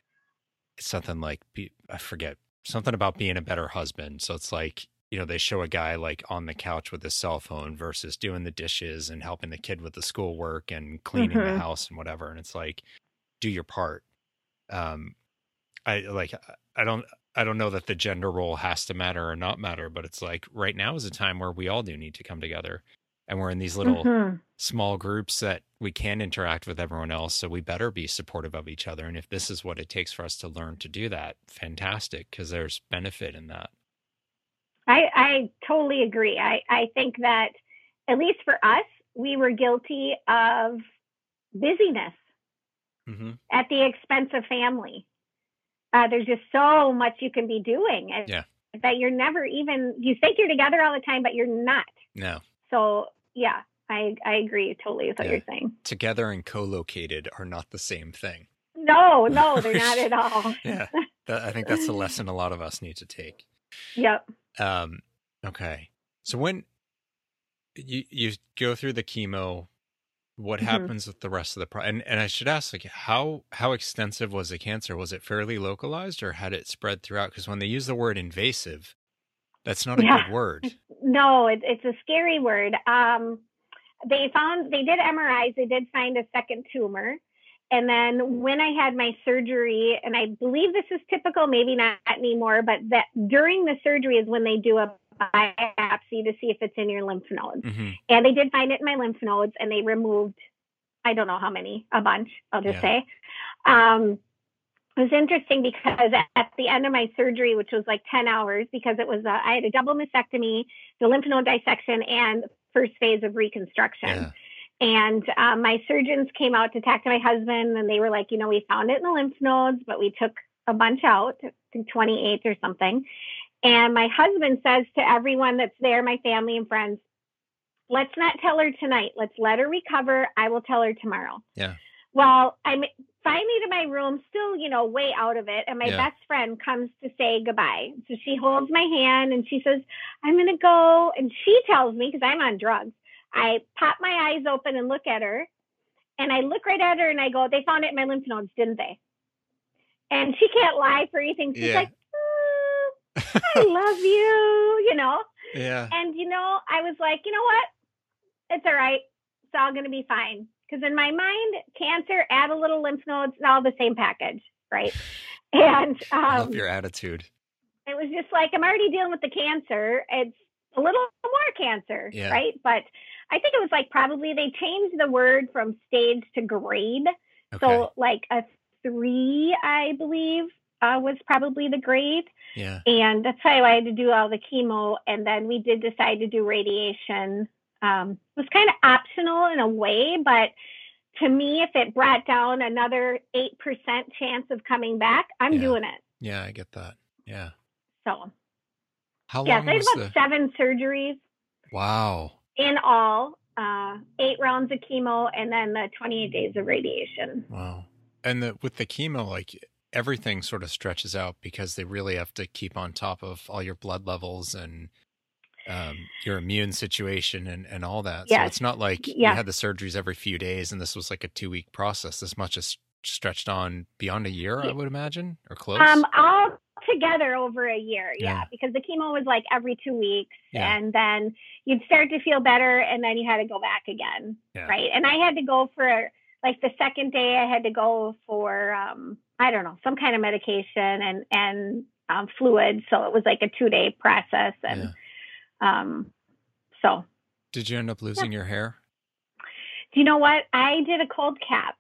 [SPEAKER 2] it's something like i forget something about being a better husband so it's like you know, they show a guy like on the couch with his cell phone versus doing the dishes and helping the kid with the schoolwork and cleaning mm-hmm. the house and whatever. And it's like, do your part. um, I like I don't I don't know that the gender role has to matter or not matter, but it's like right now is a time where we all do need to come together, and we're in these little
[SPEAKER 1] Mhm.
[SPEAKER 2] small groups that we can interact with everyone else. So we better be supportive of each other. And if this is what it takes for us to learn to do that, fantastic, because there's benefit in that.
[SPEAKER 1] I, I totally agree. I, I think that, at least for us, we were guilty of busyness
[SPEAKER 2] Mm-hmm.
[SPEAKER 1] at the expense of family. Uh, there's just so much you can be doing and
[SPEAKER 2] Yeah.
[SPEAKER 1] that you're never even, you think you're together all the time, but you're not.
[SPEAKER 2] No,
[SPEAKER 1] So, yeah, I, I agree totally with what
[SPEAKER 2] Yeah.
[SPEAKER 1] you're saying.
[SPEAKER 2] together and co-located are not the same thing.
[SPEAKER 1] No, no, they're [LAUGHS] not at all.
[SPEAKER 2] Yeah, [LAUGHS] that, I think that's the lesson a lot of us need to take.
[SPEAKER 1] Yep.
[SPEAKER 2] Um, okay. So when you you go through the chemo, what
[SPEAKER 1] Mhm.
[SPEAKER 2] happens with the rest of the pro? And and I should ask, like, how how extensive was the cancer? Was it fairly localized, or had it spread throughout? Because when they use the word invasive, that's not a
[SPEAKER 1] Yeah.
[SPEAKER 2] good word.
[SPEAKER 1] No, it, it's a scary word. Um, they found they did MRIs. They did find a second tumor, and then when I had my surgery, and I believe this is typical, maybe not anymore, but that during the surgery is when they do a biopsy to see if it's in your lymph nodes,
[SPEAKER 2] hmm
[SPEAKER 1] and they did find it in my lymph nodes, and they removed, I don't know how many, a bunch. I'll just
[SPEAKER 2] Yeah.
[SPEAKER 1] say. Um, it was interesting because at the end of my surgery, which was like 10 hours, because it was, a, I had a double mastectomy, the lymph node dissection, and first phase of reconstruction.
[SPEAKER 2] Yeah.
[SPEAKER 1] And um, my surgeons came out to talk to my husband, and they were like, you know, we found it in the lymph nodes, but we took a bunch out, I think 28 or something. And my husband says to everyone that's there, my family and friends, let's not tell her tonight. Let's let her recover. I will tell her tomorrow.
[SPEAKER 2] Yeah.
[SPEAKER 1] Well, I'm finally to my room, still, you know, way out of it. And my
[SPEAKER 2] Yeah.
[SPEAKER 1] best friend comes to say goodbye. So she holds my hand and she says, I'm going to go. And she tells me, because I'm on drugs, I pop my eyes open and look at her. And I look right at her and I go, they found it in my lymph nodes, didn't they? And she can't lie for anything. She's
[SPEAKER 2] Yeah.
[SPEAKER 1] like, "Mm, I [LAUGHS] love you, you know?
[SPEAKER 2] yeah.
[SPEAKER 1] And you know, I was like, you know what? It's all right. It's all going to be fine. Because in my mind, cancer, add a little lymph nodes, it's all the same package, right? [LAUGHS] And
[SPEAKER 2] I
[SPEAKER 1] um,
[SPEAKER 2] love your attitude.
[SPEAKER 1] it was just like I'm already dealing with the cancer. It's a little more cancer,
[SPEAKER 2] Yeah.
[SPEAKER 1] right? But I think it was like probably they changed the word from stage to grade.
[SPEAKER 2] Okay.
[SPEAKER 1] So like a three, I believe, uh, was probably the grade
[SPEAKER 2] yeah.
[SPEAKER 1] and that's why I had to do all the chemo. And then we did decide to do radiation. Um, it was kind of optional in a way, but to me, if it brought down another eight percent chance of coming back, I'm
[SPEAKER 2] Yeah.
[SPEAKER 1] doing it.
[SPEAKER 2] Yeah, I get that. Yeah.
[SPEAKER 1] So
[SPEAKER 2] How
[SPEAKER 1] yes,
[SPEAKER 2] long
[SPEAKER 1] I had about
[SPEAKER 2] the?
[SPEAKER 1] seven surgeries
[SPEAKER 2] Wow.
[SPEAKER 1] In all, uh, eight rounds of chemo, and then the 28 days of radiation.
[SPEAKER 2] Wow. And the with the chemo, like everything sort of stretches out because they really have to keep on top of all your blood levels and um, your immune situation and, and all that. So it's not like you had the surgeries every few days and this was like a two week process. This much is stretched on beyond a year, I would imagine, or close.
[SPEAKER 1] Um, all together over a year, yeah,
[SPEAKER 2] Yeah.
[SPEAKER 1] because the chemo was like every two weeks,
[SPEAKER 2] Yeah.
[SPEAKER 1] and then you'd start to feel better, and then you had to go back again,
[SPEAKER 2] Yeah.
[SPEAKER 1] right? And I had to go for like the second day, I had to go for um, I don't know, some kind of medication and and um, fluid, so it was like a two day process, and um, so
[SPEAKER 2] Did you end up losing your hair?
[SPEAKER 1] do you know what? I did a cold cap.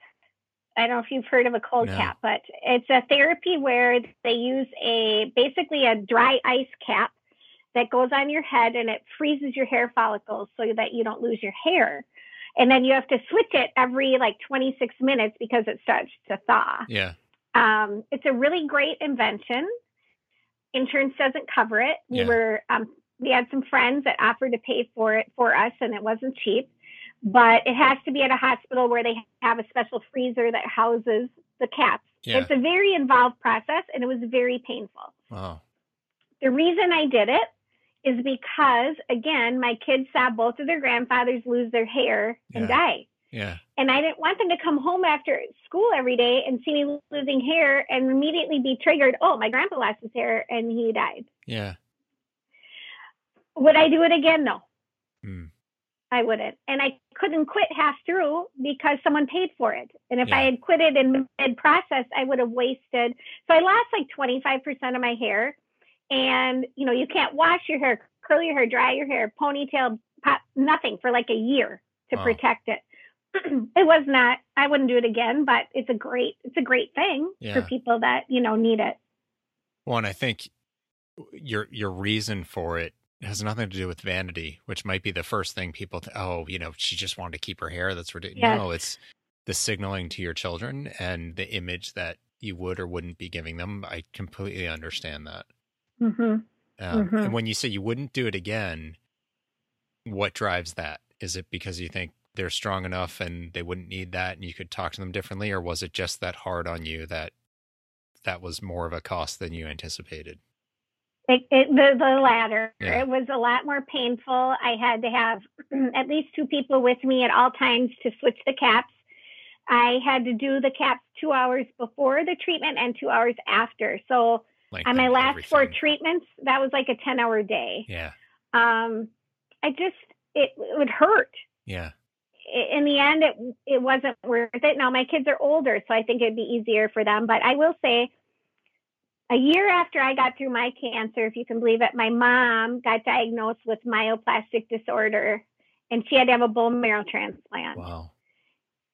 [SPEAKER 1] I don't know if you've heard of a cold
[SPEAKER 2] No.
[SPEAKER 1] cap, but it's a therapy where they use a basically a dry ice cap that goes on your head and it freezes your hair follicles so that you don't lose your hair. And then you have to switch it every like 26 minutes because it starts to thaw.
[SPEAKER 2] Yeah.
[SPEAKER 1] Um, it's a really great invention. Insurance doesn't cover it. We
[SPEAKER 2] Yeah.
[SPEAKER 1] were um, we had some friends that offered to pay for it for us, and it wasn't cheap. But it has to be at a hospital where they have a special freezer that houses the caps.
[SPEAKER 2] Yeah.
[SPEAKER 1] It's a very involved process, and it was very painful.
[SPEAKER 2] Wow.
[SPEAKER 1] The reason I did it is because, again, my kids saw both of their grandfathers lose their hair and
[SPEAKER 2] Yeah.
[SPEAKER 1] die
[SPEAKER 2] Yeah.
[SPEAKER 1] and I didn't want them to come home after school every day and see me losing hair and immediately be triggered. Oh, my grandpa lost his hair and he died.
[SPEAKER 2] Yeah.
[SPEAKER 1] Would I do it again? No.
[SPEAKER 2] Hmm.
[SPEAKER 1] I wouldn't. And I couldn't quit half through because someone paid for it. And if
[SPEAKER 2] Yeah.
[SPEAKER 1] I had quit it in mid process, I would have wasted. So I lost like 25% of my hair. And, you know, you can't wash your hair, curl your hair, dry your hair, ponytail, pop, nothing for like a year to
[SPEAKER 2] Wow.
[SPEAKER 1] protect it. [CLEARS THROAT] it was not, I wouldn't do it again, but it's a great, it's a great thing
[SPEAKER 2] Yeah.
[SPEAKER 1] for people that, you know, need it.
[SPEAKER 2] Well, and I think your your reason for it has nothing to do with vanity, which might be the first thing people. Th- oh, you know, she just wanted to keep her hair. That's ridiculous.
[SPEAKER 1] Yes.
[SPEAKER 2] No, it's the signaling to your children and the image that you would or wouldn't be giving them. I completely understand that.
[SPEAKER 1] hmm
[SPEAKER 2] Um,
[SPEAKER 1] Mhm.
[SPEAKER 2] And when you say you wouldn't do it again, what drives that? Is it because you think they're strong enough and they wouldn't need that, and you could talk to them differently, or was it just that hard on you that that was more of a cost than you anticipated?
[SPEAKER 1] It, it, the, the latter.
[SPEAKER 2] Yeah.
[SPEAKER 1] It was a lot more painful. I had to have [CLEARS THROAT] at least two people with me at all times to switch the caps. I had to do the caps two hours before the treatment and two hours after. So
[SPEAKER 2] Like
[SPEAKER 1] on my last four treatments, that was like a 10 hour day.
[SPEAKER 2] yeah,
[SPEAKER 1] Um, I just, it, it would hurt.
[SPEAKER 2] yeah,
[SPEAKER 1] In the end, it, it wasn't worth it. Now my kids are older, so I think it'd be easier for them. But I will say, a year after I got through my cancer, if you can believe it, my mom got diagnosed with myoplastic disorder and she had to have a bone marrow transplant.
[SPEAKER 2] wow,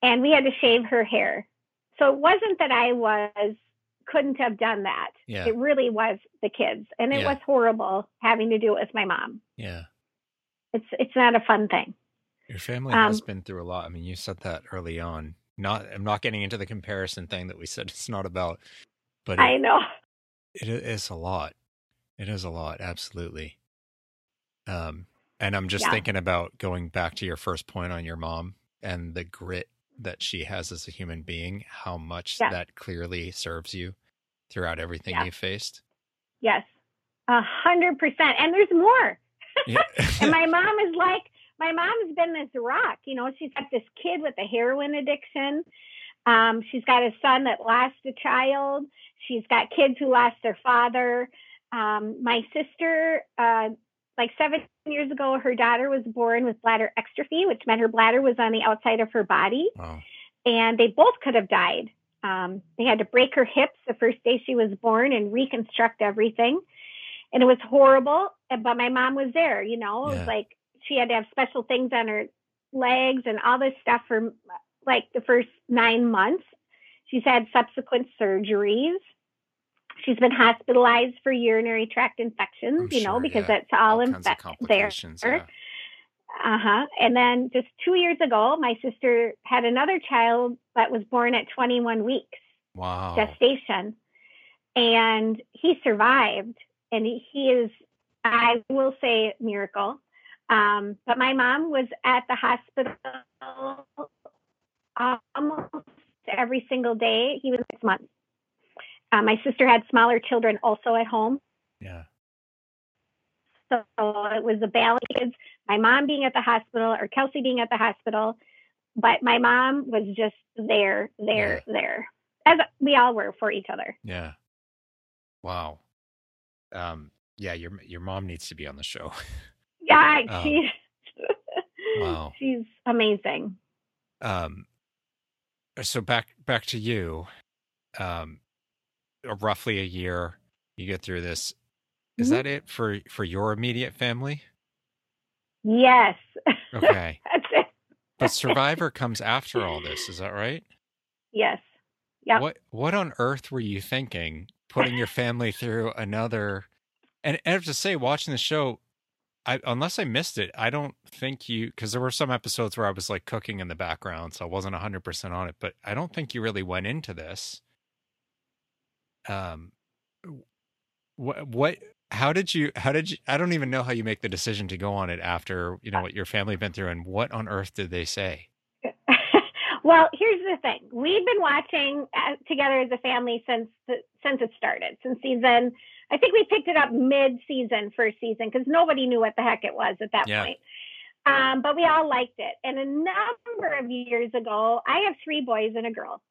[SPEAKER 1] And we had to shave her hair. So it wasn't that I was couldn't have done that.
[SPEAKER 2] yeah,
[SPEAKER 1] It really was the kids. And it
[SPEAKER 2] Yeah.
[SPEAKER 1] was horrible having to do it with my mom.
[SPEAKER 2] yeah.
[SPEAKER 1] It's it's not a fun thing.
[SPEAKER 2] Your family
[SPEAKER 1] Um,
[SPEAKER 2] has been through a lot. I mean, you said that early on. Not, I'm not getting into the comparison thing that we said it's not about, but
[SPEAKER 1] I know.
[SPEAKER 2] It is a lot. It is a lot, absolutely. Um, and I'm just
[SPEAKER 1] Yeah.
[SPEAKER 2] thinking about going back to your first point on your mom and the grit that she has as a human being. How much
[SPEAKER 1] Yeah.
[SPEAKER 2] that clearly serves you throughout everything
[SPEAKER 1] Yeah.
[SPEAKER 2] you faced.
[SPEAKER 1] Yes. A hundred percent. And there's more. [LAUGHS]
[SPEAKER 2] Yeah,
[SPEAKER 1] And my [LAUGHS] mom is like, my mom's been this rock. You know, she's got this kid with a heroin addiction. Um, she's got a son that lost a child. She's got kids who lost their father. Um, my sister, uh, like seven years ago, her daughter was born with bladder exstrophy, which meant her bladder was on the outside of her body.
[SPEAKER 2] wow.
[SPEAKER 1] and they both could have died. Um, they had to break her hips the first day she was born and reconstruct everything. And it was horrible. But my mom was there, you know, it was like she had to have special things on her legs and all this stuff for like the first nine months. She's had subsequent surgeries. She's been hospitalized for urinary tract infections,
[SPEAKER 2] I'm
[SPEAKER 1] you know,
[SPEAKER 2] sure,
[SPEAKER 1] because
[SPEAKER 2] yeah.
[SPEAKER 1] that's all,
[SPEAKER 2] kinds of
[SPEAKER 1] infect there.
[SPEAKER 2] Yeah.
[SPEAKER 1] Uh huh. And then just two years ago, my sister had another child that was born at 21 weeks
[SPEAKER 2] Wow.
[SPEAKER 1] gestation, and he survived. And he, he is, I will say, a miracle. Um, but my mom was at the hospital almost every single day. He was six months. Uh, my sister had smaller children also at home.
[SPEAKER 2] Yeah.
[SPEAKER 1] So it was a balance. Kids, my mom being at the hospital or Kelsey being at the hospital, but my mom was just there, there, there, as we all were for each other.
[SPEAKER 2] Yeah. Wow. Um, yeah, your your mom needs to be on the show.
[SPEAKER 1] Yeah,
[SPEAKER 2] Oh. [LAUGHS]
[SPEAKER 1] she, [LAUGHS]
[SPEAKER 2] Wow.
[SPEAKER 1] she's amazing.
[SPEAKER 2] Um, so back back to you. Um, roughly a year, you get through this. Is
[SPEAKER 1] Mhm.
[SPEAKER 2] that it for for your immediate family?
[SPEAKER 1] Yes,
[SPEAKER 2] Okay, [LAUGHS]
[SPEAKER 1] that's it.
[SPEAKER 2] but Survivor [LAUGHS] comes after all this. Is that right?
[SPEAKER 1] Yes, Yeah.
[SPEAKER 2] What what on earth were you thinking? Putting your family through another, and I have to say, watching the show, I unless I missed it, I don't think you because there were some episodes where I was like cooking in the background, so I wasn't hundred percent on it. But I don't think you really went into this. Um, what what? How did you? How did you? I don't even know how you make the decision to go on it after you know what your family been through, and what on earth did they say? [LAUGHS]
[SPEAKER 1] well, here's the thing: we've been watching uh, together as a family since the, since it started, since season. I think we picked it up mid-season, first season, because nobody knew what the heck it was at that
[SPEAKER 2] Yeah.
[SPEAKER 1] point. Um, but we all liked it. And a number of years ago, I have three boys and a girl.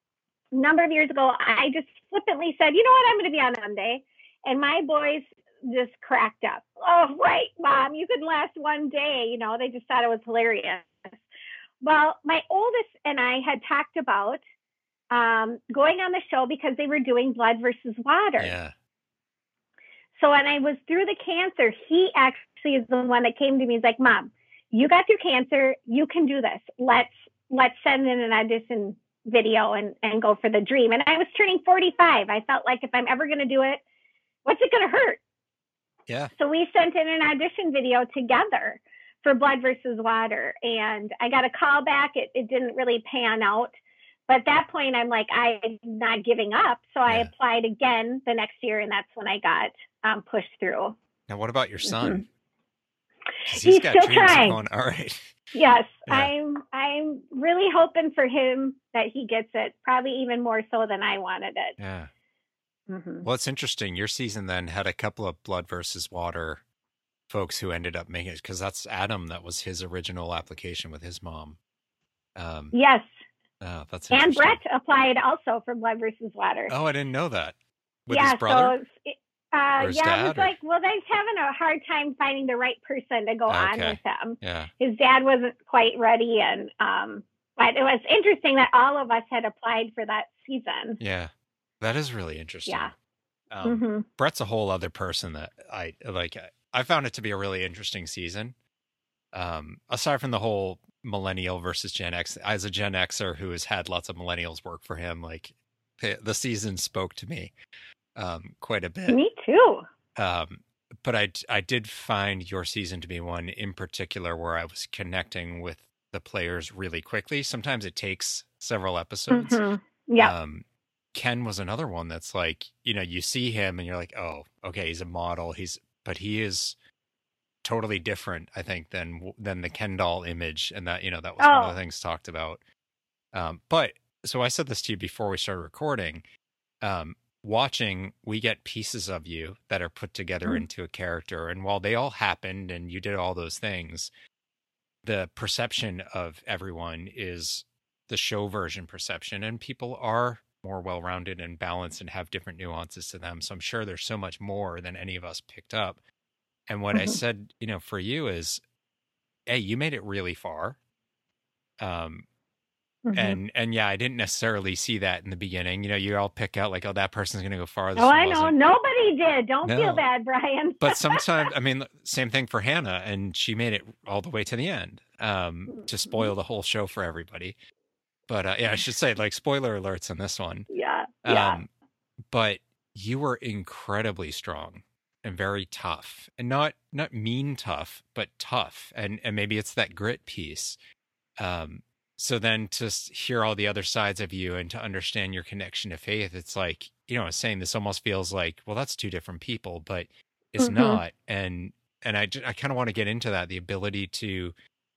[SPEAKER 1] Number of years ago, I just flippantly said, "You know what? I'm going to be on Monday," and my boys just cracked up. Oh, right, mom, you could last one day. You know, they just thought it was hilarious. Well, my oldest and I had talked about um, going on the show because they were doing blood versus water.
[SPEAKER 2] Yeah.
[SPEAKER 1] So when I was through the cancer, he actually is the one that came to me. He's like, "Mom, you got through cancer. You can do this. Let's let's send in an audition video and and go for the dream." And I was turning 45. I felt like if I'm ever going to do it, what's it going to hurt?
[SPEAKER 2] Yeah.
[SPEAKER 1] So we sent in an audition video together for Blood versus Water, and I got a call back. It it didn't really pan out. But at that point, I'm like, I'm not giving up. So I applied again the next year, and that's when I got um, pushed through.
[SPEAKER 2] Now, what about your son? 'Cause
[SPEAKER 1] He's
[SPEAKER 2] got
[SPEAKER 1] still
[SPEAKER 2] dreams
[SPEAKER 1] trying.
[SPEAKER 2] going- all right.
[SPEAKER 1] Yes,
[SPEAKER 2] Yeah.
[SPEAKER 1] I'm. I'm really hoping for him that he gets it. Probably even more so than I wanted it.
[SPEAKER 2] Yeah.
[SPEAKER 1] hmm
[SPEAKER 2] Well, it's interesting. Your season then had a couple of blood versus water folks who ended up making it because that's Adam. That was his original application with his mom. Um,
[SPEAKER 1] Yes,
[SPEAKER 2] oh, that's
[SPEAKER 1] and. Bret applied also for Blood versus Water.
[SPEAKER 2] Oh, I didn't know that. With
[SPEAKER 1] yeah,
[SPEAKER 2] his brother.
[SPEAKER 1] so it's- uh, yeah,
[SPEAKER 2] dad,
[SPEAKER 1] was
[SPEAKER 2] or-
[SPEAKER 1] like, well, they're having a hard time finding the right person to go on with him.
[SPEAKER 2] yeah.
[SPEAKER 1] his dad wasn't quite ready and um but it was interesting that all of us had applied for that season
[SPEAKER 2] Yeah. That is really interesting.
[SPEAKER 1] Yeah.
[SPEAKER 2] Um,
[SPEAKER 1] hmm
[SPEAKER 2] Bret's a whole other person that I like. I found it to be a really interesting season. Um, aside from the whole millennial versus Gen X, as a Gen Xer who has had lots of millennials work for him, like the season spoke to me um, quite a bit.
[SPEAKER 1] me too
[SPEAKER 2] Um, but I I did find your season to be one in particular where I was connecting with the players really quickly. Sometimes it takes several episodes.
[SPEAKER 1] Mhm. yeah
[SPEAKER 2] Um, Ken was another one that's like, you know, you see him and you're like, oh, okay, he's a model. He's, but he is totally different, I think, than than the Ken doll image, and that you know that was one of
[SPEAKER 1] Oh.
[SPEAKER 2] the things talked about. Um, but so I said this to you before we started recording. Um, watching, we get pieces of you that are put together
[SPEAKER 1] Mhm.
[SPEAKER 2] into a character, and while they all happened and you did all those things, the perception of everyone is the show version perception. And people are more well-rounded and balanced and have different nuances to them. So i'm sure there's so much more than any of us picked up. And what i
[SPEAKER 1] Mhm.
[SPEAKER 2] said you know for you is hey you made it really far. Um
[SPEAKER 1] Mhm.
[SPEAKER 2] and and yeah i didn't necessarily see that in the beginning you know you all pick out like oh that person's gonna go far this
[SPEAKER 1] oh i know. nobody did. Don't
[SPEAKER 2] No.
[SPEAKER 1] feel bad brian.
[SPEAKER 2] But [LAUGHS] sometimes i mean same thing for hannah and she made it all the way to the end um to spoil the whole show for everybody. But uh, yeah i should say like spoiler alerts on this one.
[SPEAKER 1] Yeah yeah.
[SPEAKER 2] Um but you were incredibly strong and very tough and not not mean tough but tough and and maybe it's that grit piece um so then to hear all the other sides of you and to understand your connection to faith it's like you know i was saying this almost feels like well that's two different people but it's
[SPEAKER 1] Mhm.
[SPEAKER 2] not and and i i kind of want to get into that the ability to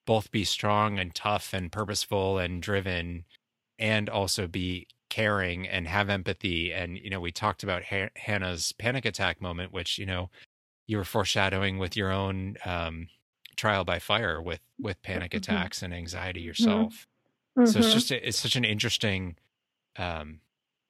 [SPEAKER 2] both be strong and tough and purposeful and driven and also be caring and have empathy and you know we talked about ha- hannah's panic attack moment which you know you were foreshadowing with your own um trial by fire with with panic
[SPEAKER 1] Mhm.
[SPEAKER 2] attacks and anxiety yourself so it's
[SPEAKER 1] Mhm.
[SPEAKER 2] just a, it's such an interesting um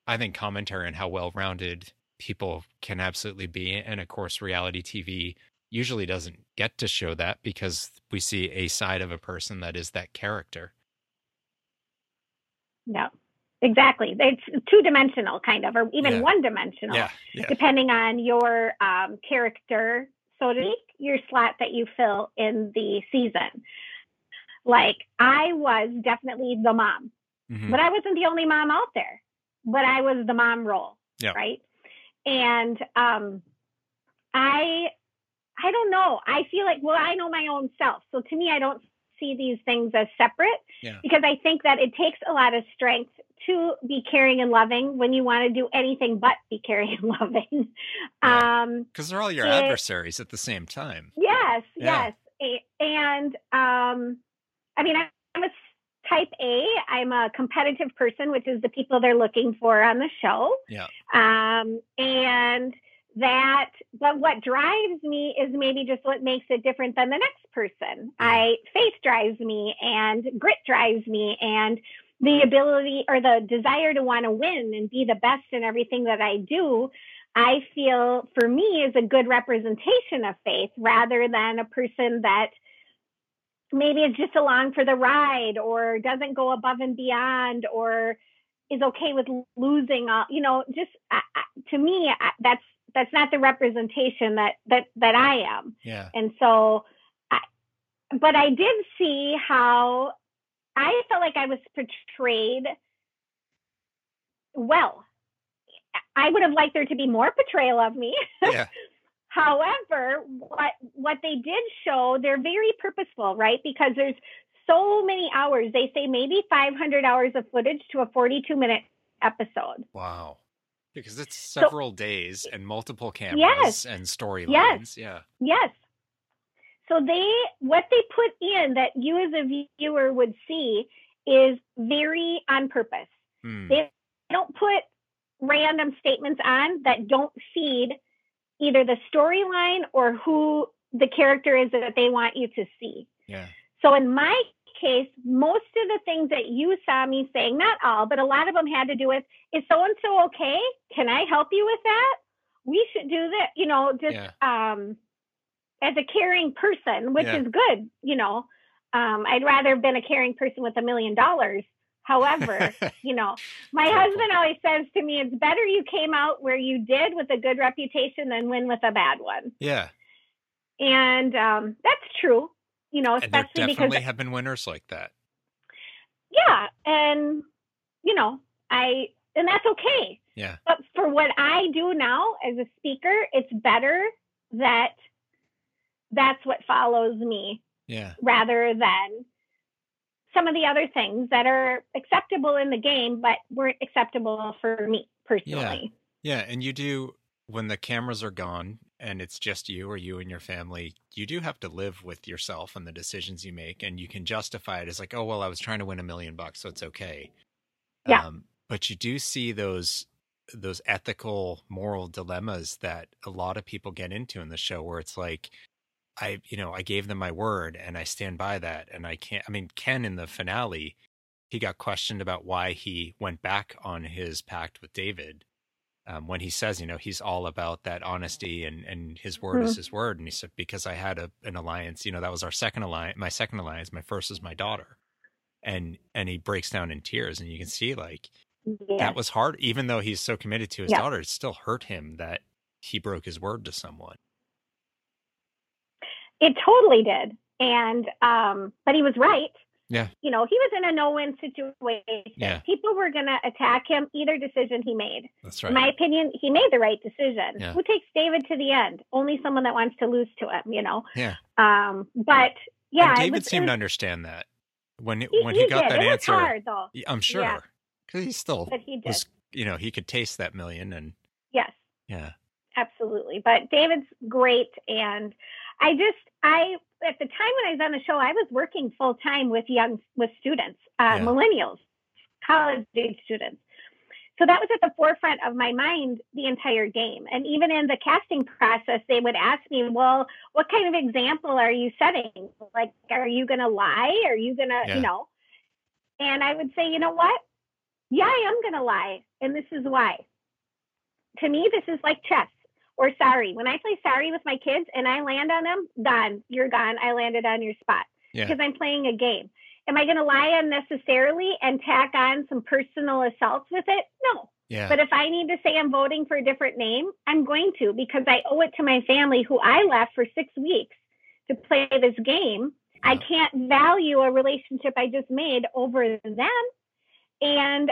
[SPEAKER 2] i think commentary on how well rounded people can absolutely be and of course reality tv usually doesn't get to show that because we see a side of a person that is that character
[SPEAKER 1] yeah exactly it's two dimensional kind of or even
[SPEAKER 2] Yeah.
[SPEAKER 1] one dimensional
[SPEAKER 2] yeah yeah
[SPEAKER 1] depending on your um, character, so to speak, your slot that you fill in the season. Like I was definitely the mom,
[SPEAKER 2] Mhm.
[SPEAKER 1] but I wasn't the only mom out there. But I was the mom role,
[SPEAKER 2] Yeah.
[SPEAKER 1] right? And um, I, I don't know. I feel like well, I know my own self, so to me, I don't see these things as separate
[SPEAKER 2] Yeah.
[SPEAKER 1] because I think that it takes a lot of strength to be caring and loving when you want to do anything but be caring and [LAUGHS] loving.
[SPEAKER 2] Yeah.
[SPEAKER 1] Um,
[SPEAKER 2] because they're all your
[SPEAKER 1] it-
[SPEAKER 2] adversaries at the same time
[SPEAKER 1] yes,
[SPEAKER 2] Yeah.
[SPEAKER 1] yes. And um, I mean, I'm a type A. I'm a competitive person, which is the people they're looking for on the show.
[SPEAKER 2] Yeah.
[SPEAKER 1] Um, and that, but what drives me is maybe just what makes it different than the next person. I faith drives me, and grit drives me, and the ability or the desire to want to win and be the best in everything that I do I feel for me is a good representation of faith rather than a person that maybe is just along for the ride or doesn't go above and beyond or is okay with losing all you know just to me that's that's not the representation that that that I am.
[SPEAKER 2] Yeah.
[SPEAKER 1] And so I, but I did see how I felt like I was portrayed well. I would have liked there to be more portrayal of me.
[SPEAKER 2] Yeah [LAUGHS]
[SPEAKER 1] However, what what they did show, they're very purposeful, right? Because there's so many hours. They say maybe 500 hours of footage to a 42 minute episode.
[SPEAKER 2] Wow. Because it's several so, days and multiple cameras
[SPEAKER 1] yes,
[SPEAKER 2] and storylines.
[SPEAKER 1] Yes.
[SPEAKER 2] Yeah.
[SPEAKER 1] Yes. So they what they put in that you as a viewer would see is very on purpose.
[SPEAKER 2] Hmm.
[SPEAKER 1] They don't put random statements on that don't feed either the storyline or who the character is that they want you to see.
[SPEAKER 2] Yeah.
[SPEAKER 1] So in my case, most of the things that you saw me saying, not all, but a lot of them had to do with, is so and so okay? Can I help you with that? We should do that, you know, just yeah. um, as a caring person, which yeah. is good, you know. Um, I'd rather have been a caring person with a million dollars However, [LAUGHS] you know, my husband always says to me, it's better you came out where you did with a good reputation than win with a bad one.
[SPEAKER 2] Yeah.
[SPEAKER 1] And um, that's true, you know, especially
[SPEAKER 2] and there definitely
[SPEAKER 1] because
[SPEAKER 2] have been winners like that.
[SPEAKER 1] Yeah. And, you know, I, and that's okay.
[SPEAKER 2] Yeah.
[SPEAKER 1] But for what I do now as a speaker, it's better that that's what follows me.
[SPEAKER 2] Yeah.
[SPEAKER 1] Rather than some of the other things that are acceptable in the game, but weren't acceptable for me personally.
[SPEAKER 2] Yeah. yeah. And you do, when the cameras are gone and it's just you or you and your family, you do have to live with yourself and the decisions you make. And you can justify it as like, oh, well, I was trying to win a million bucks, so it's okay.
[SPEAKER 1] Yeah. Um,
[SPEAKER 2] but you do see those those ethical moral dilemmas that a lot of people get into in the show where it's like I, you know, I gave them my word and I stand by that. And I can't, I mean, Ken in the finale, he got questioned about why he went back on his pact with David. Um, when he says, you know, he's all about that honesty and, and his word mm-hmm. is his word. And he said, because I had a, an alliance, you know, that was our second alliance, my second alliance, my first is my daughter. And, and he breaks down in tears and you can see like, yeah. that was hard. Even though he's so committed to his yeah. daughter, it still hurt him that he broke his word to someone.
[SPEAKER 1] It totally did. And, um, but he was right.
[SPEAKER 2] Yeah.
[SPEAKER 1] You know, he was in a no win situation.
[SPEAKER 2] Yeah.
[SPEAKER 1] People were going to attack him either decision he made.
[SPEAKER 2] That's right.
[SPEAKER 1] In my opinion, he made the right decision.
[SPEAKER 2] Yeah.
[SPEAKER 1] Who takes David to the end? Only someone that wants to lose to him, you know?
[SPEAKER 2] Yeah.
[SPEAKER 1] Um, but yeah.
[SPEAKER 2] And David was, seemed was, to understand that when,
[SPEAKER 1] he,
[SPEAKER 2] when he,
[SPEAKER 1] he
[SPEAKER 2] got
[SPEAKER 1] did.
[SPEAKER 2] that
[SPEAKER 1] it
[SPEAKER 2] answer.
[SPEAKER 1] Hard, though.
[SPEAKER 2] I'm sure.
[SPEAKER 1] Yeah.
[SPEAKER 2] Cause he still
[SPEAKER 1] but he did.
[SPEAKER 2] was, you know, he could taste that million and.
[SPEAKER 1] Yes.
[SPEAKER 2] Yeah.
[SPEAKER 1] Absolutely. But David's great. And I just, I at the time when I was on the show, I was working full time with young with students, uh, yeah. millennials, college age students. So that was at the forefront of my mind the entire game. And even in the casting process, they would ask me, "Well, what kind of example are you setting? Like, are you going to lie? Are you going to,
[SPEAKER 2] yeah.
[SPEAKER 1] you know?" And I would say, "You know what? Yeah, I am going to lie, and this is why." To me, this is like chess or sorry. When I play sorry with my kids and I land on them, gone. You're gone. I landed on your spot
[SPEAKER 2] yeah.
[SPEAKER 1] because I'm playing a game. Am I going to lie unnecessarily and tack on some personal assaults with it? No.
[SPEAKER 2] Yeah.
[SPEAKER 1] But if I need to say I'm voting for a different name, I'm going to because I owe it to my family who I left for six weeks to play this game. Yeah. I can't value a relationship I just made over them. And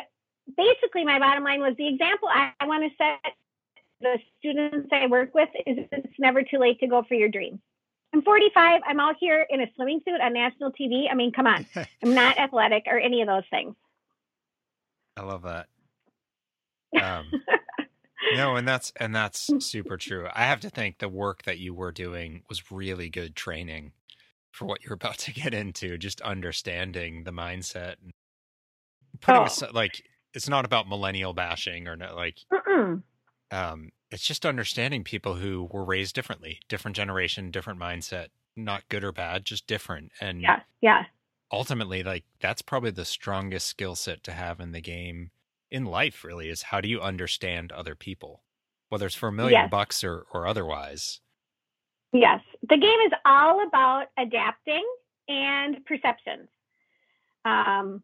[SPEAKER 1] basically, my bottom line was the example I, I want to set the students I work with is it's never too late to go for your dreams. I'm 45. I'm out here in a swimming suit on national TV. I mean, come on. [LAUGHS] I'm not athletic or any of those things.
[SPEAKER 2] I love that. [LAUGHS] Um, no, and that's and that's super true. I have to think the work that you were doing was really good training for what you're about to get into. Just understanding the mindset and putting
[SPEAKER 1] Oh.
[SPEAKER 2] aside, like it's not about millennial bashing or not like
[SPEAKER 1] Mm-mm.
[SPEAKER 2] Um, it's just understanding people who were raised differently, different generation, different mindset, not good or bad, just different. And
[SPEAKER 1] Yeah, yeah.
[SPEAKER 2] ultimately, like that's probably the strongest skill set to have in the game in life, really, is how do you understand other people? whether it's for a million
[SPEAKER 1] Yes.
[SPEAKER 2] bucks or or otherwise.
[SPEAKER 1] Yes, the game is all about adapting and perceptions. Um,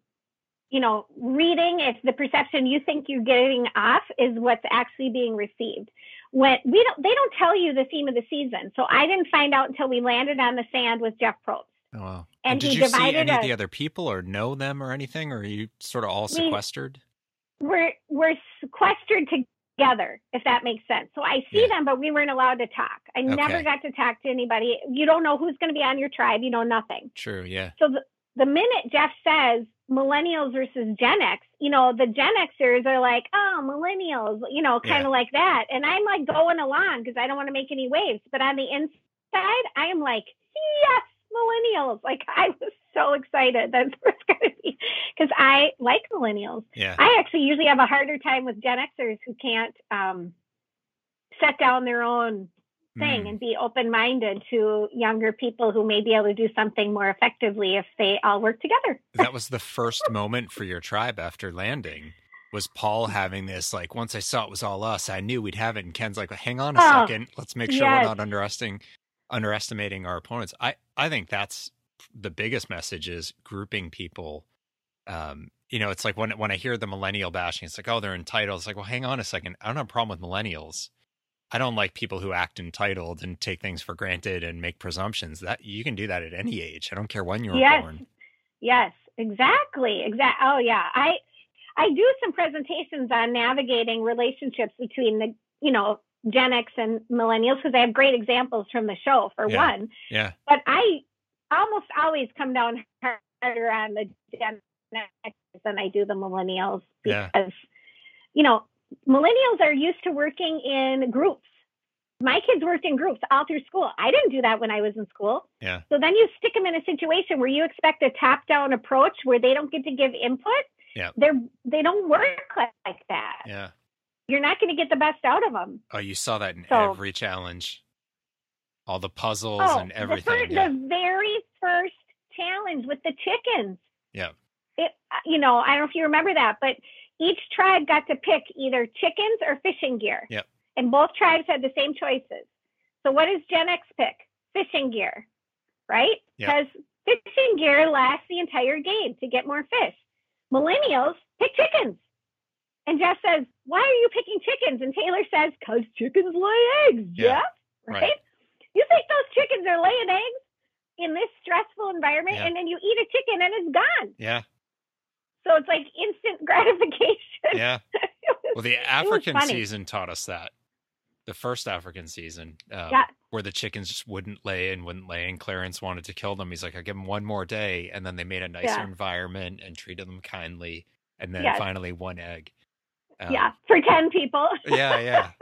[SPEAKER 1] you know, reading if the perception you think you're getting off is what's actually being received. When we don't, they don't tell you the theme of the season, so I didn't find out until we landed on the sand with Jeff Probst.
[SPEAKER 2] Oh wow!
[SPEAKER 1] And
[SPEAKER 2] did
[SPEAKER 1] he
[SPEAKER 2] you see
[SPEAKER 1] divided
[SPEAKER 2] any of the other people or know them or anything, or are you sort of all sequestered?
[SPEAKER 1] We're we're sequestered together, if that makes sense. So I see
[SPEAKER 2] Yeah.
[SPEAKER 1] them, but we weren't allowed to talk. I never got to talk to anybody. You don't know who's going to be on your tribe. You know nothing.
[SPEAKER 2] True. Yeah.
[SPEAKER 1] So the, the minute Jeff says millennials versus Gen X, you know, the Gen Xers are like, oh, millennials, you know, kind
[SPEAKER 2] Yeah.
[SPEAKER 1] of like that. And I'm like going along because I don't want to make any waves. But on the inside, I am like, yes, millennials. Like [LAUGHS] I was so excited that it's [LAUGHS] going to be because I like millennials.
[SPEAKER 2] Yeah.
[SPEAKER 1] I actually usually have a harder time with Gen Xers who can't um, set down their own thing
[SPEAKER 2] Mm.
[SPEAKER 1] and be open minded to younger people who may be able to do something more effectively if they all work together.
[SPEAKER 2] that was the first moment for your tribe after landing. Was Paul having this like once I saw it was all us, I knew we'd have it, and Ken's like, hang on a
[SPEAKER 1] Oh,
[SPEAKER 2] second, let's make sure
[SPEAKER 1] yes.
[SPEAKER 2] we're not underestimating underestimating our opponents. I I think that's the biggest message is grouping people. Um, you know, it's like when when I hear the millennial bashing, it's like, oh, they're entitled. It's like, well, hang on a second, I don't have a problem with millennials. I don't like people who act entitled and take things for granted and make presumptions. That you can do that at any age. I don't care when you were
[SPEAKER 1] Yes.
[SPEAKER 2] born.
[SPEAKER 1] Yes, exactly. Exact. Oh yeah, I I do some presentations on navigating relationships between the you know Gen X and millennials because I have great examples from the show for
[SPEAKER 2] Yeah.
[SPEAKER 1] one.
[SPEAKER 2] Yeah.
[SPEAKER 1] But I almost always come down harder on the Gen X than I do the millennials
[SPEAKER 2] Yeah.
[SPEAKER 1] because you know millennials are used to working in groups. My kids worked in groups all through school. I didn't do that when I was in school.
[SPEAKER 2] Yeah.
[SPEAKER 1] So then you stick them in a situation where you expect a top-down approach where they don't get to give input.
[SPEAKER 2] Yeah.
[SPEAKER 1] They're they don't work like, that.
[SPEAKER 2] Yeah.
[SPEAKER 1] You're not going to get the best out of them.
[SPEAKER 2] Oh, you saw that in
[SPEAKER 1] So-
[SPEAKER 2] every challenge. All the puzzles
[SPEAKER 1] Oh,
[SPEAKER 2] and
[SPEAKER 1] the,
[SPEAKER 2] everything. yeah.
[SPEAKER 1] the very first challenge with the chickens.
[SPEAKER 2] yeah.
[SPEAKER 1] It, uh, you know, I don't know if you remember that, but each tribe got to pick either chickens or fishing gear.
[SPEAKER 2] Yep.
[SPEAKER 1] And both tribes had the same choices. So what does Gen X pick? Fishing gear, right?
[SPEAKER 2] Yep.
[SPEAKER 1] Because fishing gear lasts the entire game to get more fish. Millennials pick chickens. And Jeff says, Why are you picking chickens? And Taylor says, Because chickens lay eggs,
[SPEAKER 2] Yeah.
[SPEAKER 1] Jeff.
[SPEAKER 2] Right.
[SPEAKER 1] Right? You think those chickens are laying eggs in this stressful environment,
[SPEAKER 2] Yeah.
[SPEAKER 1] and then you eat a chicken and it's gone.
[SPEAKER 2] Yeah.
[SPEAKER 1] So it's like instant [LAUGHS] gratification.
[SPEAKER 2] Yeah. [LAUGHS]
[SPEAKER 1] Was-
[SPEAKER 2] Well, the African season taught us that. The first African season, um,
[SPEAKER 1] Yeah.
[SPEAKER 2] where the chickens just wouldn't lay and wouldn't lay, and Clarence wanted to kill them. He's like, I give them one more day, and then they made a nicer
[SPEAKER 1] Yeah.
[SPEAKER 2] environment and treated them kindly, and then
[SPEAKER 1] Yes.
[SPEAKER 2] finally one egg. Um,
[SPEAKER 1] yeah, for 10 people.
[SPEAKER 2] yeah, yeah. [LAUGHS]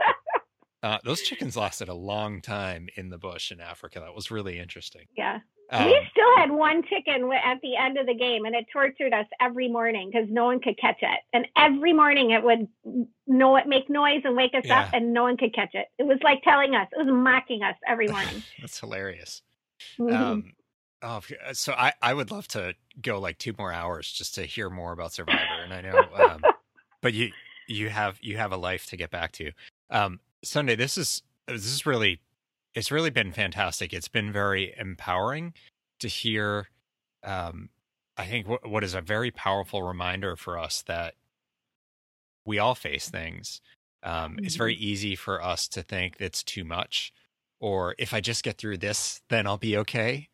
[SPEAKER 2] Uh, those chickens lasted a long time in the bush in Africa. That was really interesting.
[SPEAKER 1] yeah.
[SPEAKER 2] Um,
[SPEAKER 1] we still had one chicken at the end of the game, and it tortured us every morning because no one could catch it. And every morning it would know it make noise and wake us up, and no one could catch it. It was like telling us, it was mocking us every [LAUGHS] morning.
[SPEAKER 2] that's hilarious.
[SPEAKER 1] Mhm.
[SPEAKER 2] Um, oh, so I, I would love to go like two more hours just to hear more about Survivor, and I know, um, [LAUGHS] but you you have you have a life to get back to. Um, Sunday, this is this is really it's really been fantastic. It's been very empowering to hear. Um, I think what what is a very powerful reminder for us that we all face things. Um, It's very easy for us to think that's too much, or if I just get through this, then I'll be okay.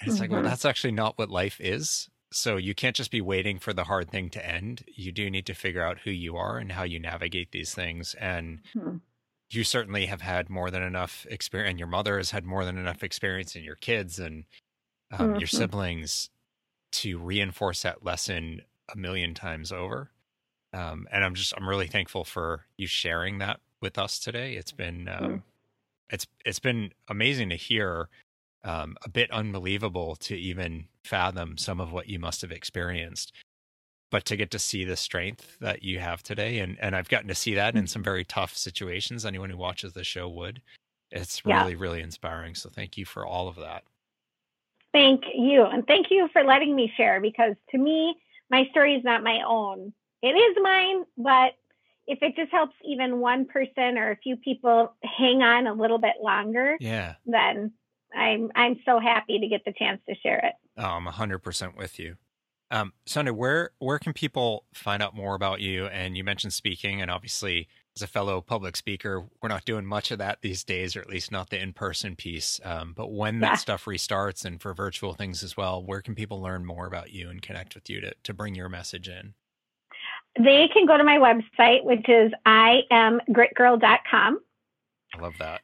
[SPEAKER 2] And it's like, well,
[SPEAKER 1] Mhm.
[SPEAKER 2] that's actually not what life is. So you can't just be waiting for the hard thing to end. You do need to figure out who you are and how you navigate these things. And
[SPEAKER 1] Mhm.
[SPEAKER 2] You certainly have had more than enough experience, and your mother has had more than enough experience in your kids and um, your
[SPEAKER 1] Mhm.
[SPEAKER 2] siblings to reinforce that lesson a million times over. Um, and I'm just I'm really thankful for you sharing that with us today. It's been um,
[SPEAKER 1] Mm.
[SPEAKER 2] it's it's been amazing to hear. Um, a bit unbelievable to even fathom some of what you must have experienced, but to get to see the strength that you have today, and and I've gotten to see that in mm-hmm. some very tough situations. Anyone who watches the show would. It's
[SPEAKER 1] Yeah.
[SPEAKER 2] really really inspiring. So thank you for all of that.
[SPEAKER 1] Thank you. And thank you for letting me share because to me, my story is not my own. It is mine, but if it just helps even one person or a few people hang on a little bit longer,
[SPEAKER 2] Yeah.
[SPEAKER 1] then I'm I'm so happy to get the chance to share it.
[SPEAKER 2] Oh, I'm 100% with you. Um, Sunday, where where can people find out more about you? And you mentioned speaking, and obviously, as a fellow public speaker, we're not doing much of that these days, or at least not the in person piece. Um, but when
[SPEAKER 1] Yeah.
[SPEAKER 2] that stuff restarts, and for virtual things as well, where can people learn more about you and connect with you to to bring your message in?
[SPEAKER 1] They can go to my website, which is iamgritgirl.com.
[SPEAKER 2] I love that.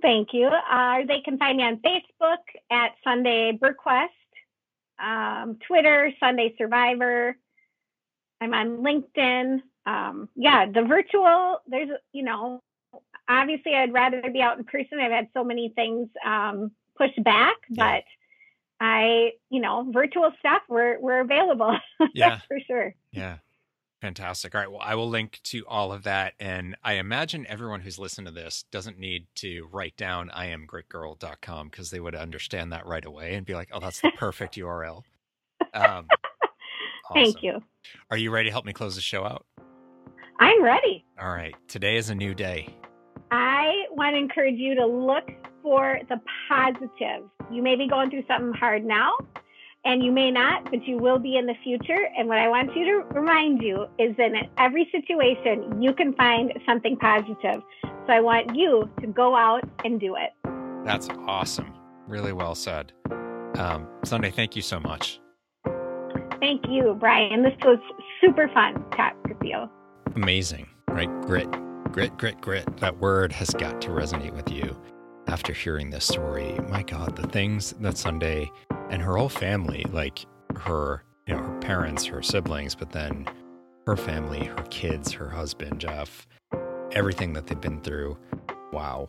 [SPEAKER 1] Thank you. Uh, they can find me on Facebook at Sunday Burquest, um, Twitter, Sunday Survivor. I'm on LinkedIn. Um, yeah, the virtual, there's, you know, obviously I'd rather be out in person. I've had so many things um, pushed back,
[SPEAKER 2] Yeah.
[SPEAKER 1] but I, you know, virtual stuff, we're, we're available. [LAUGHS]
[SPEAKER 2] Yeah.
[SPEAKER 1] for sure.
[SPEAKER 2] Yeah. Fantastic. All right. Well, I will link to all of that. And I imagine everyone who's listened to this doesn't need to write down I am iamgritgirl.com because they would understand that right away and be like, oh, that's the [LAUGHS] perfect URL. Um, [LAUGHS]
[SPEAKER 1] Thank you.
[SPEAKER 2] Are you ready to help me close the show out?
[SPEAKER 1] I'm ready.
[SPEAKER 2] All right. Today is a new day.
[SPEAKER 1] I want to encourage you to look for the positive. You may be going through something hard now, and you may not, but you will be in the future. And what I want you to remind you is that in every situation, you can find something positive. So I want you to go out and do it.
[SPEAKER 2] That's awesome. Really well said. Um, Sunday, thank you so much.
[SPEAKER 1] Thank you, Brian. This was super fun to talk with you.
[SPEAKER 2] Amazing, right? Grit, grit, grit, grit. That word has got to resonate with you after hearing this story. My God, the things that Sunday and her whole family, like her, you know, her parents, her siblings, but then her family, her kids, her husband, Jeff, everything that they've been through. Wow.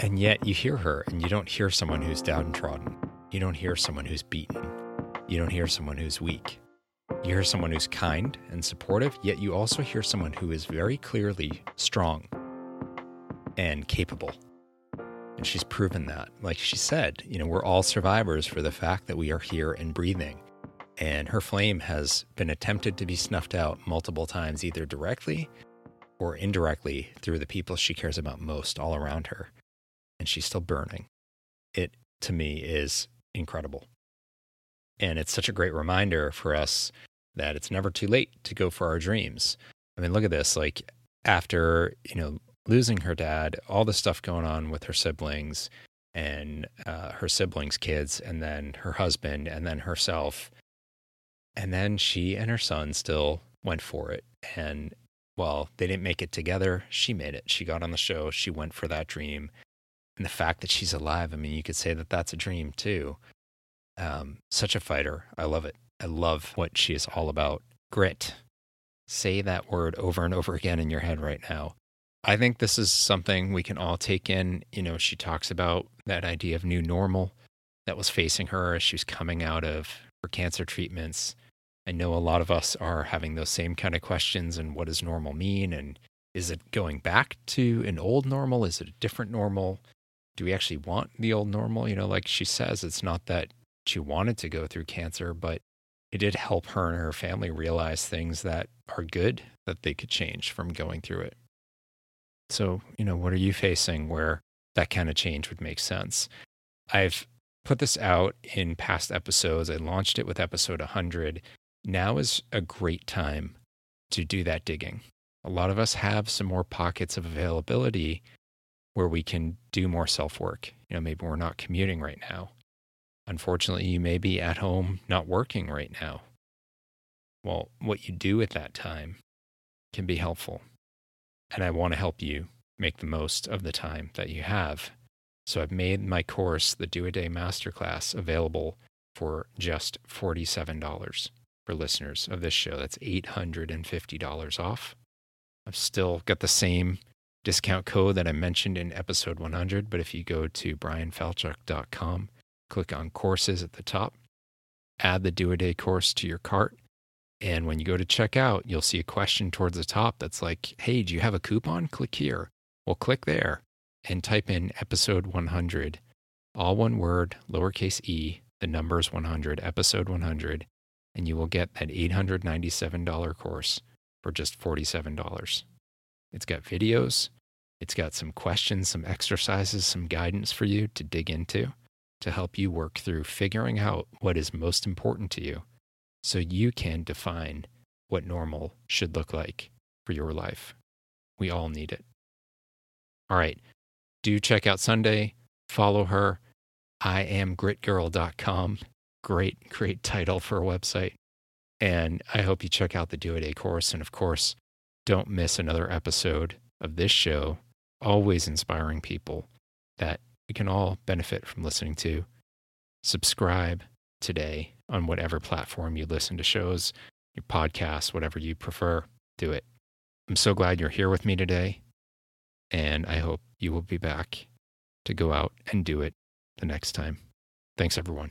[SPEAKER 2] And yet you hear her and you don't hear someone who's downtrodden. You don't hear someone who's beaten. You don't hear someone who's weak. You hear someone who's kind and supportive, yet you also hear someone who is very clearly strong and capable. And she's proven that. Like she said, you know, we're all survivors for the fact that we are here and breathing. And her flame has been attempted to be snuffed out multiple times, either directly or indirectly through the people she cares about most all around her. And she's still burning. It, to me, is incredible. And it's such a great reminder for us that it's never too late to go for our dreams. I mean, look at this. Like, after, you know, losing her dad, all the stuff going on with her siblings and uh, her siblings' kids, and then her husband, and then herself. And then she and her son still went for it. And well, they didn't make it together, she made it. She got on the show, she went for that dream. And the fact that she's alive, I mean, you could say that that's a dream too. Um, such a fighter. I love it. I love what she is all about. Grit. Say that word over and over again in your head right now. I think this is something we can all take in. You know, she talks about that idea of new normal that was facing her as she was coming out of her cancer treatments. I know a lot of us are having those same kind of questions and what does normal mean? And is it going back to an old normal? Is it a different normal? Do we actually want the old normal? You know, like she says, it's not that she wanted to go through cancer, but it did help her and her family realize things that are good that they could change from going through it. So, you know, what are you facing where that kind of change would make sense? I've put this out in past episodes. I launched it with episode 100. Now is a great time to do that digging. A lot of us have some more pockets of availability where we can do more self work. You know, maybe we're not commuting right now. Unfortunately, you may be at home not working right now. Well, what you do at that time can be helpful. And I want to help you make the most of the time that you have. So I've made my course, the Do a Day Masterclass, available for just $47 for listeners of this show. That's $850 off. I've still got the same discount code that I mentioned in episode 100, but if you go to bryanfalchuk.com, click on courses at the top, add the Do a Day course to your cart, and when you go to checkout, you'll see a question towards the top that's like, hey, do you have a coupon? Click here. Well, click there and type in episode 100, all one word, lowercase e, the numbers 100, episode 100, and you will get that $897 course for just $47. It's got videos, it's got some questions, some exercises, some guidance for you to dig into to help you work through figuring out what is most important to you so you can define what normal should look like for your life. We all need it. All right. Do check out Sunday. Follow her. I am gritgirl.com. Great, great title for a website. And I hope you check out the Do a Day course. And of course, don't miss another episode of this show, always inspiring people that we can all benefit from listening to. Subscribe today on whatever platform you listen to shows, your podcasts, whatever you prefer. Do it. I'm so glad you're here with me today. And I hope you will be back to go out and do it the next time. Thanks, everyone.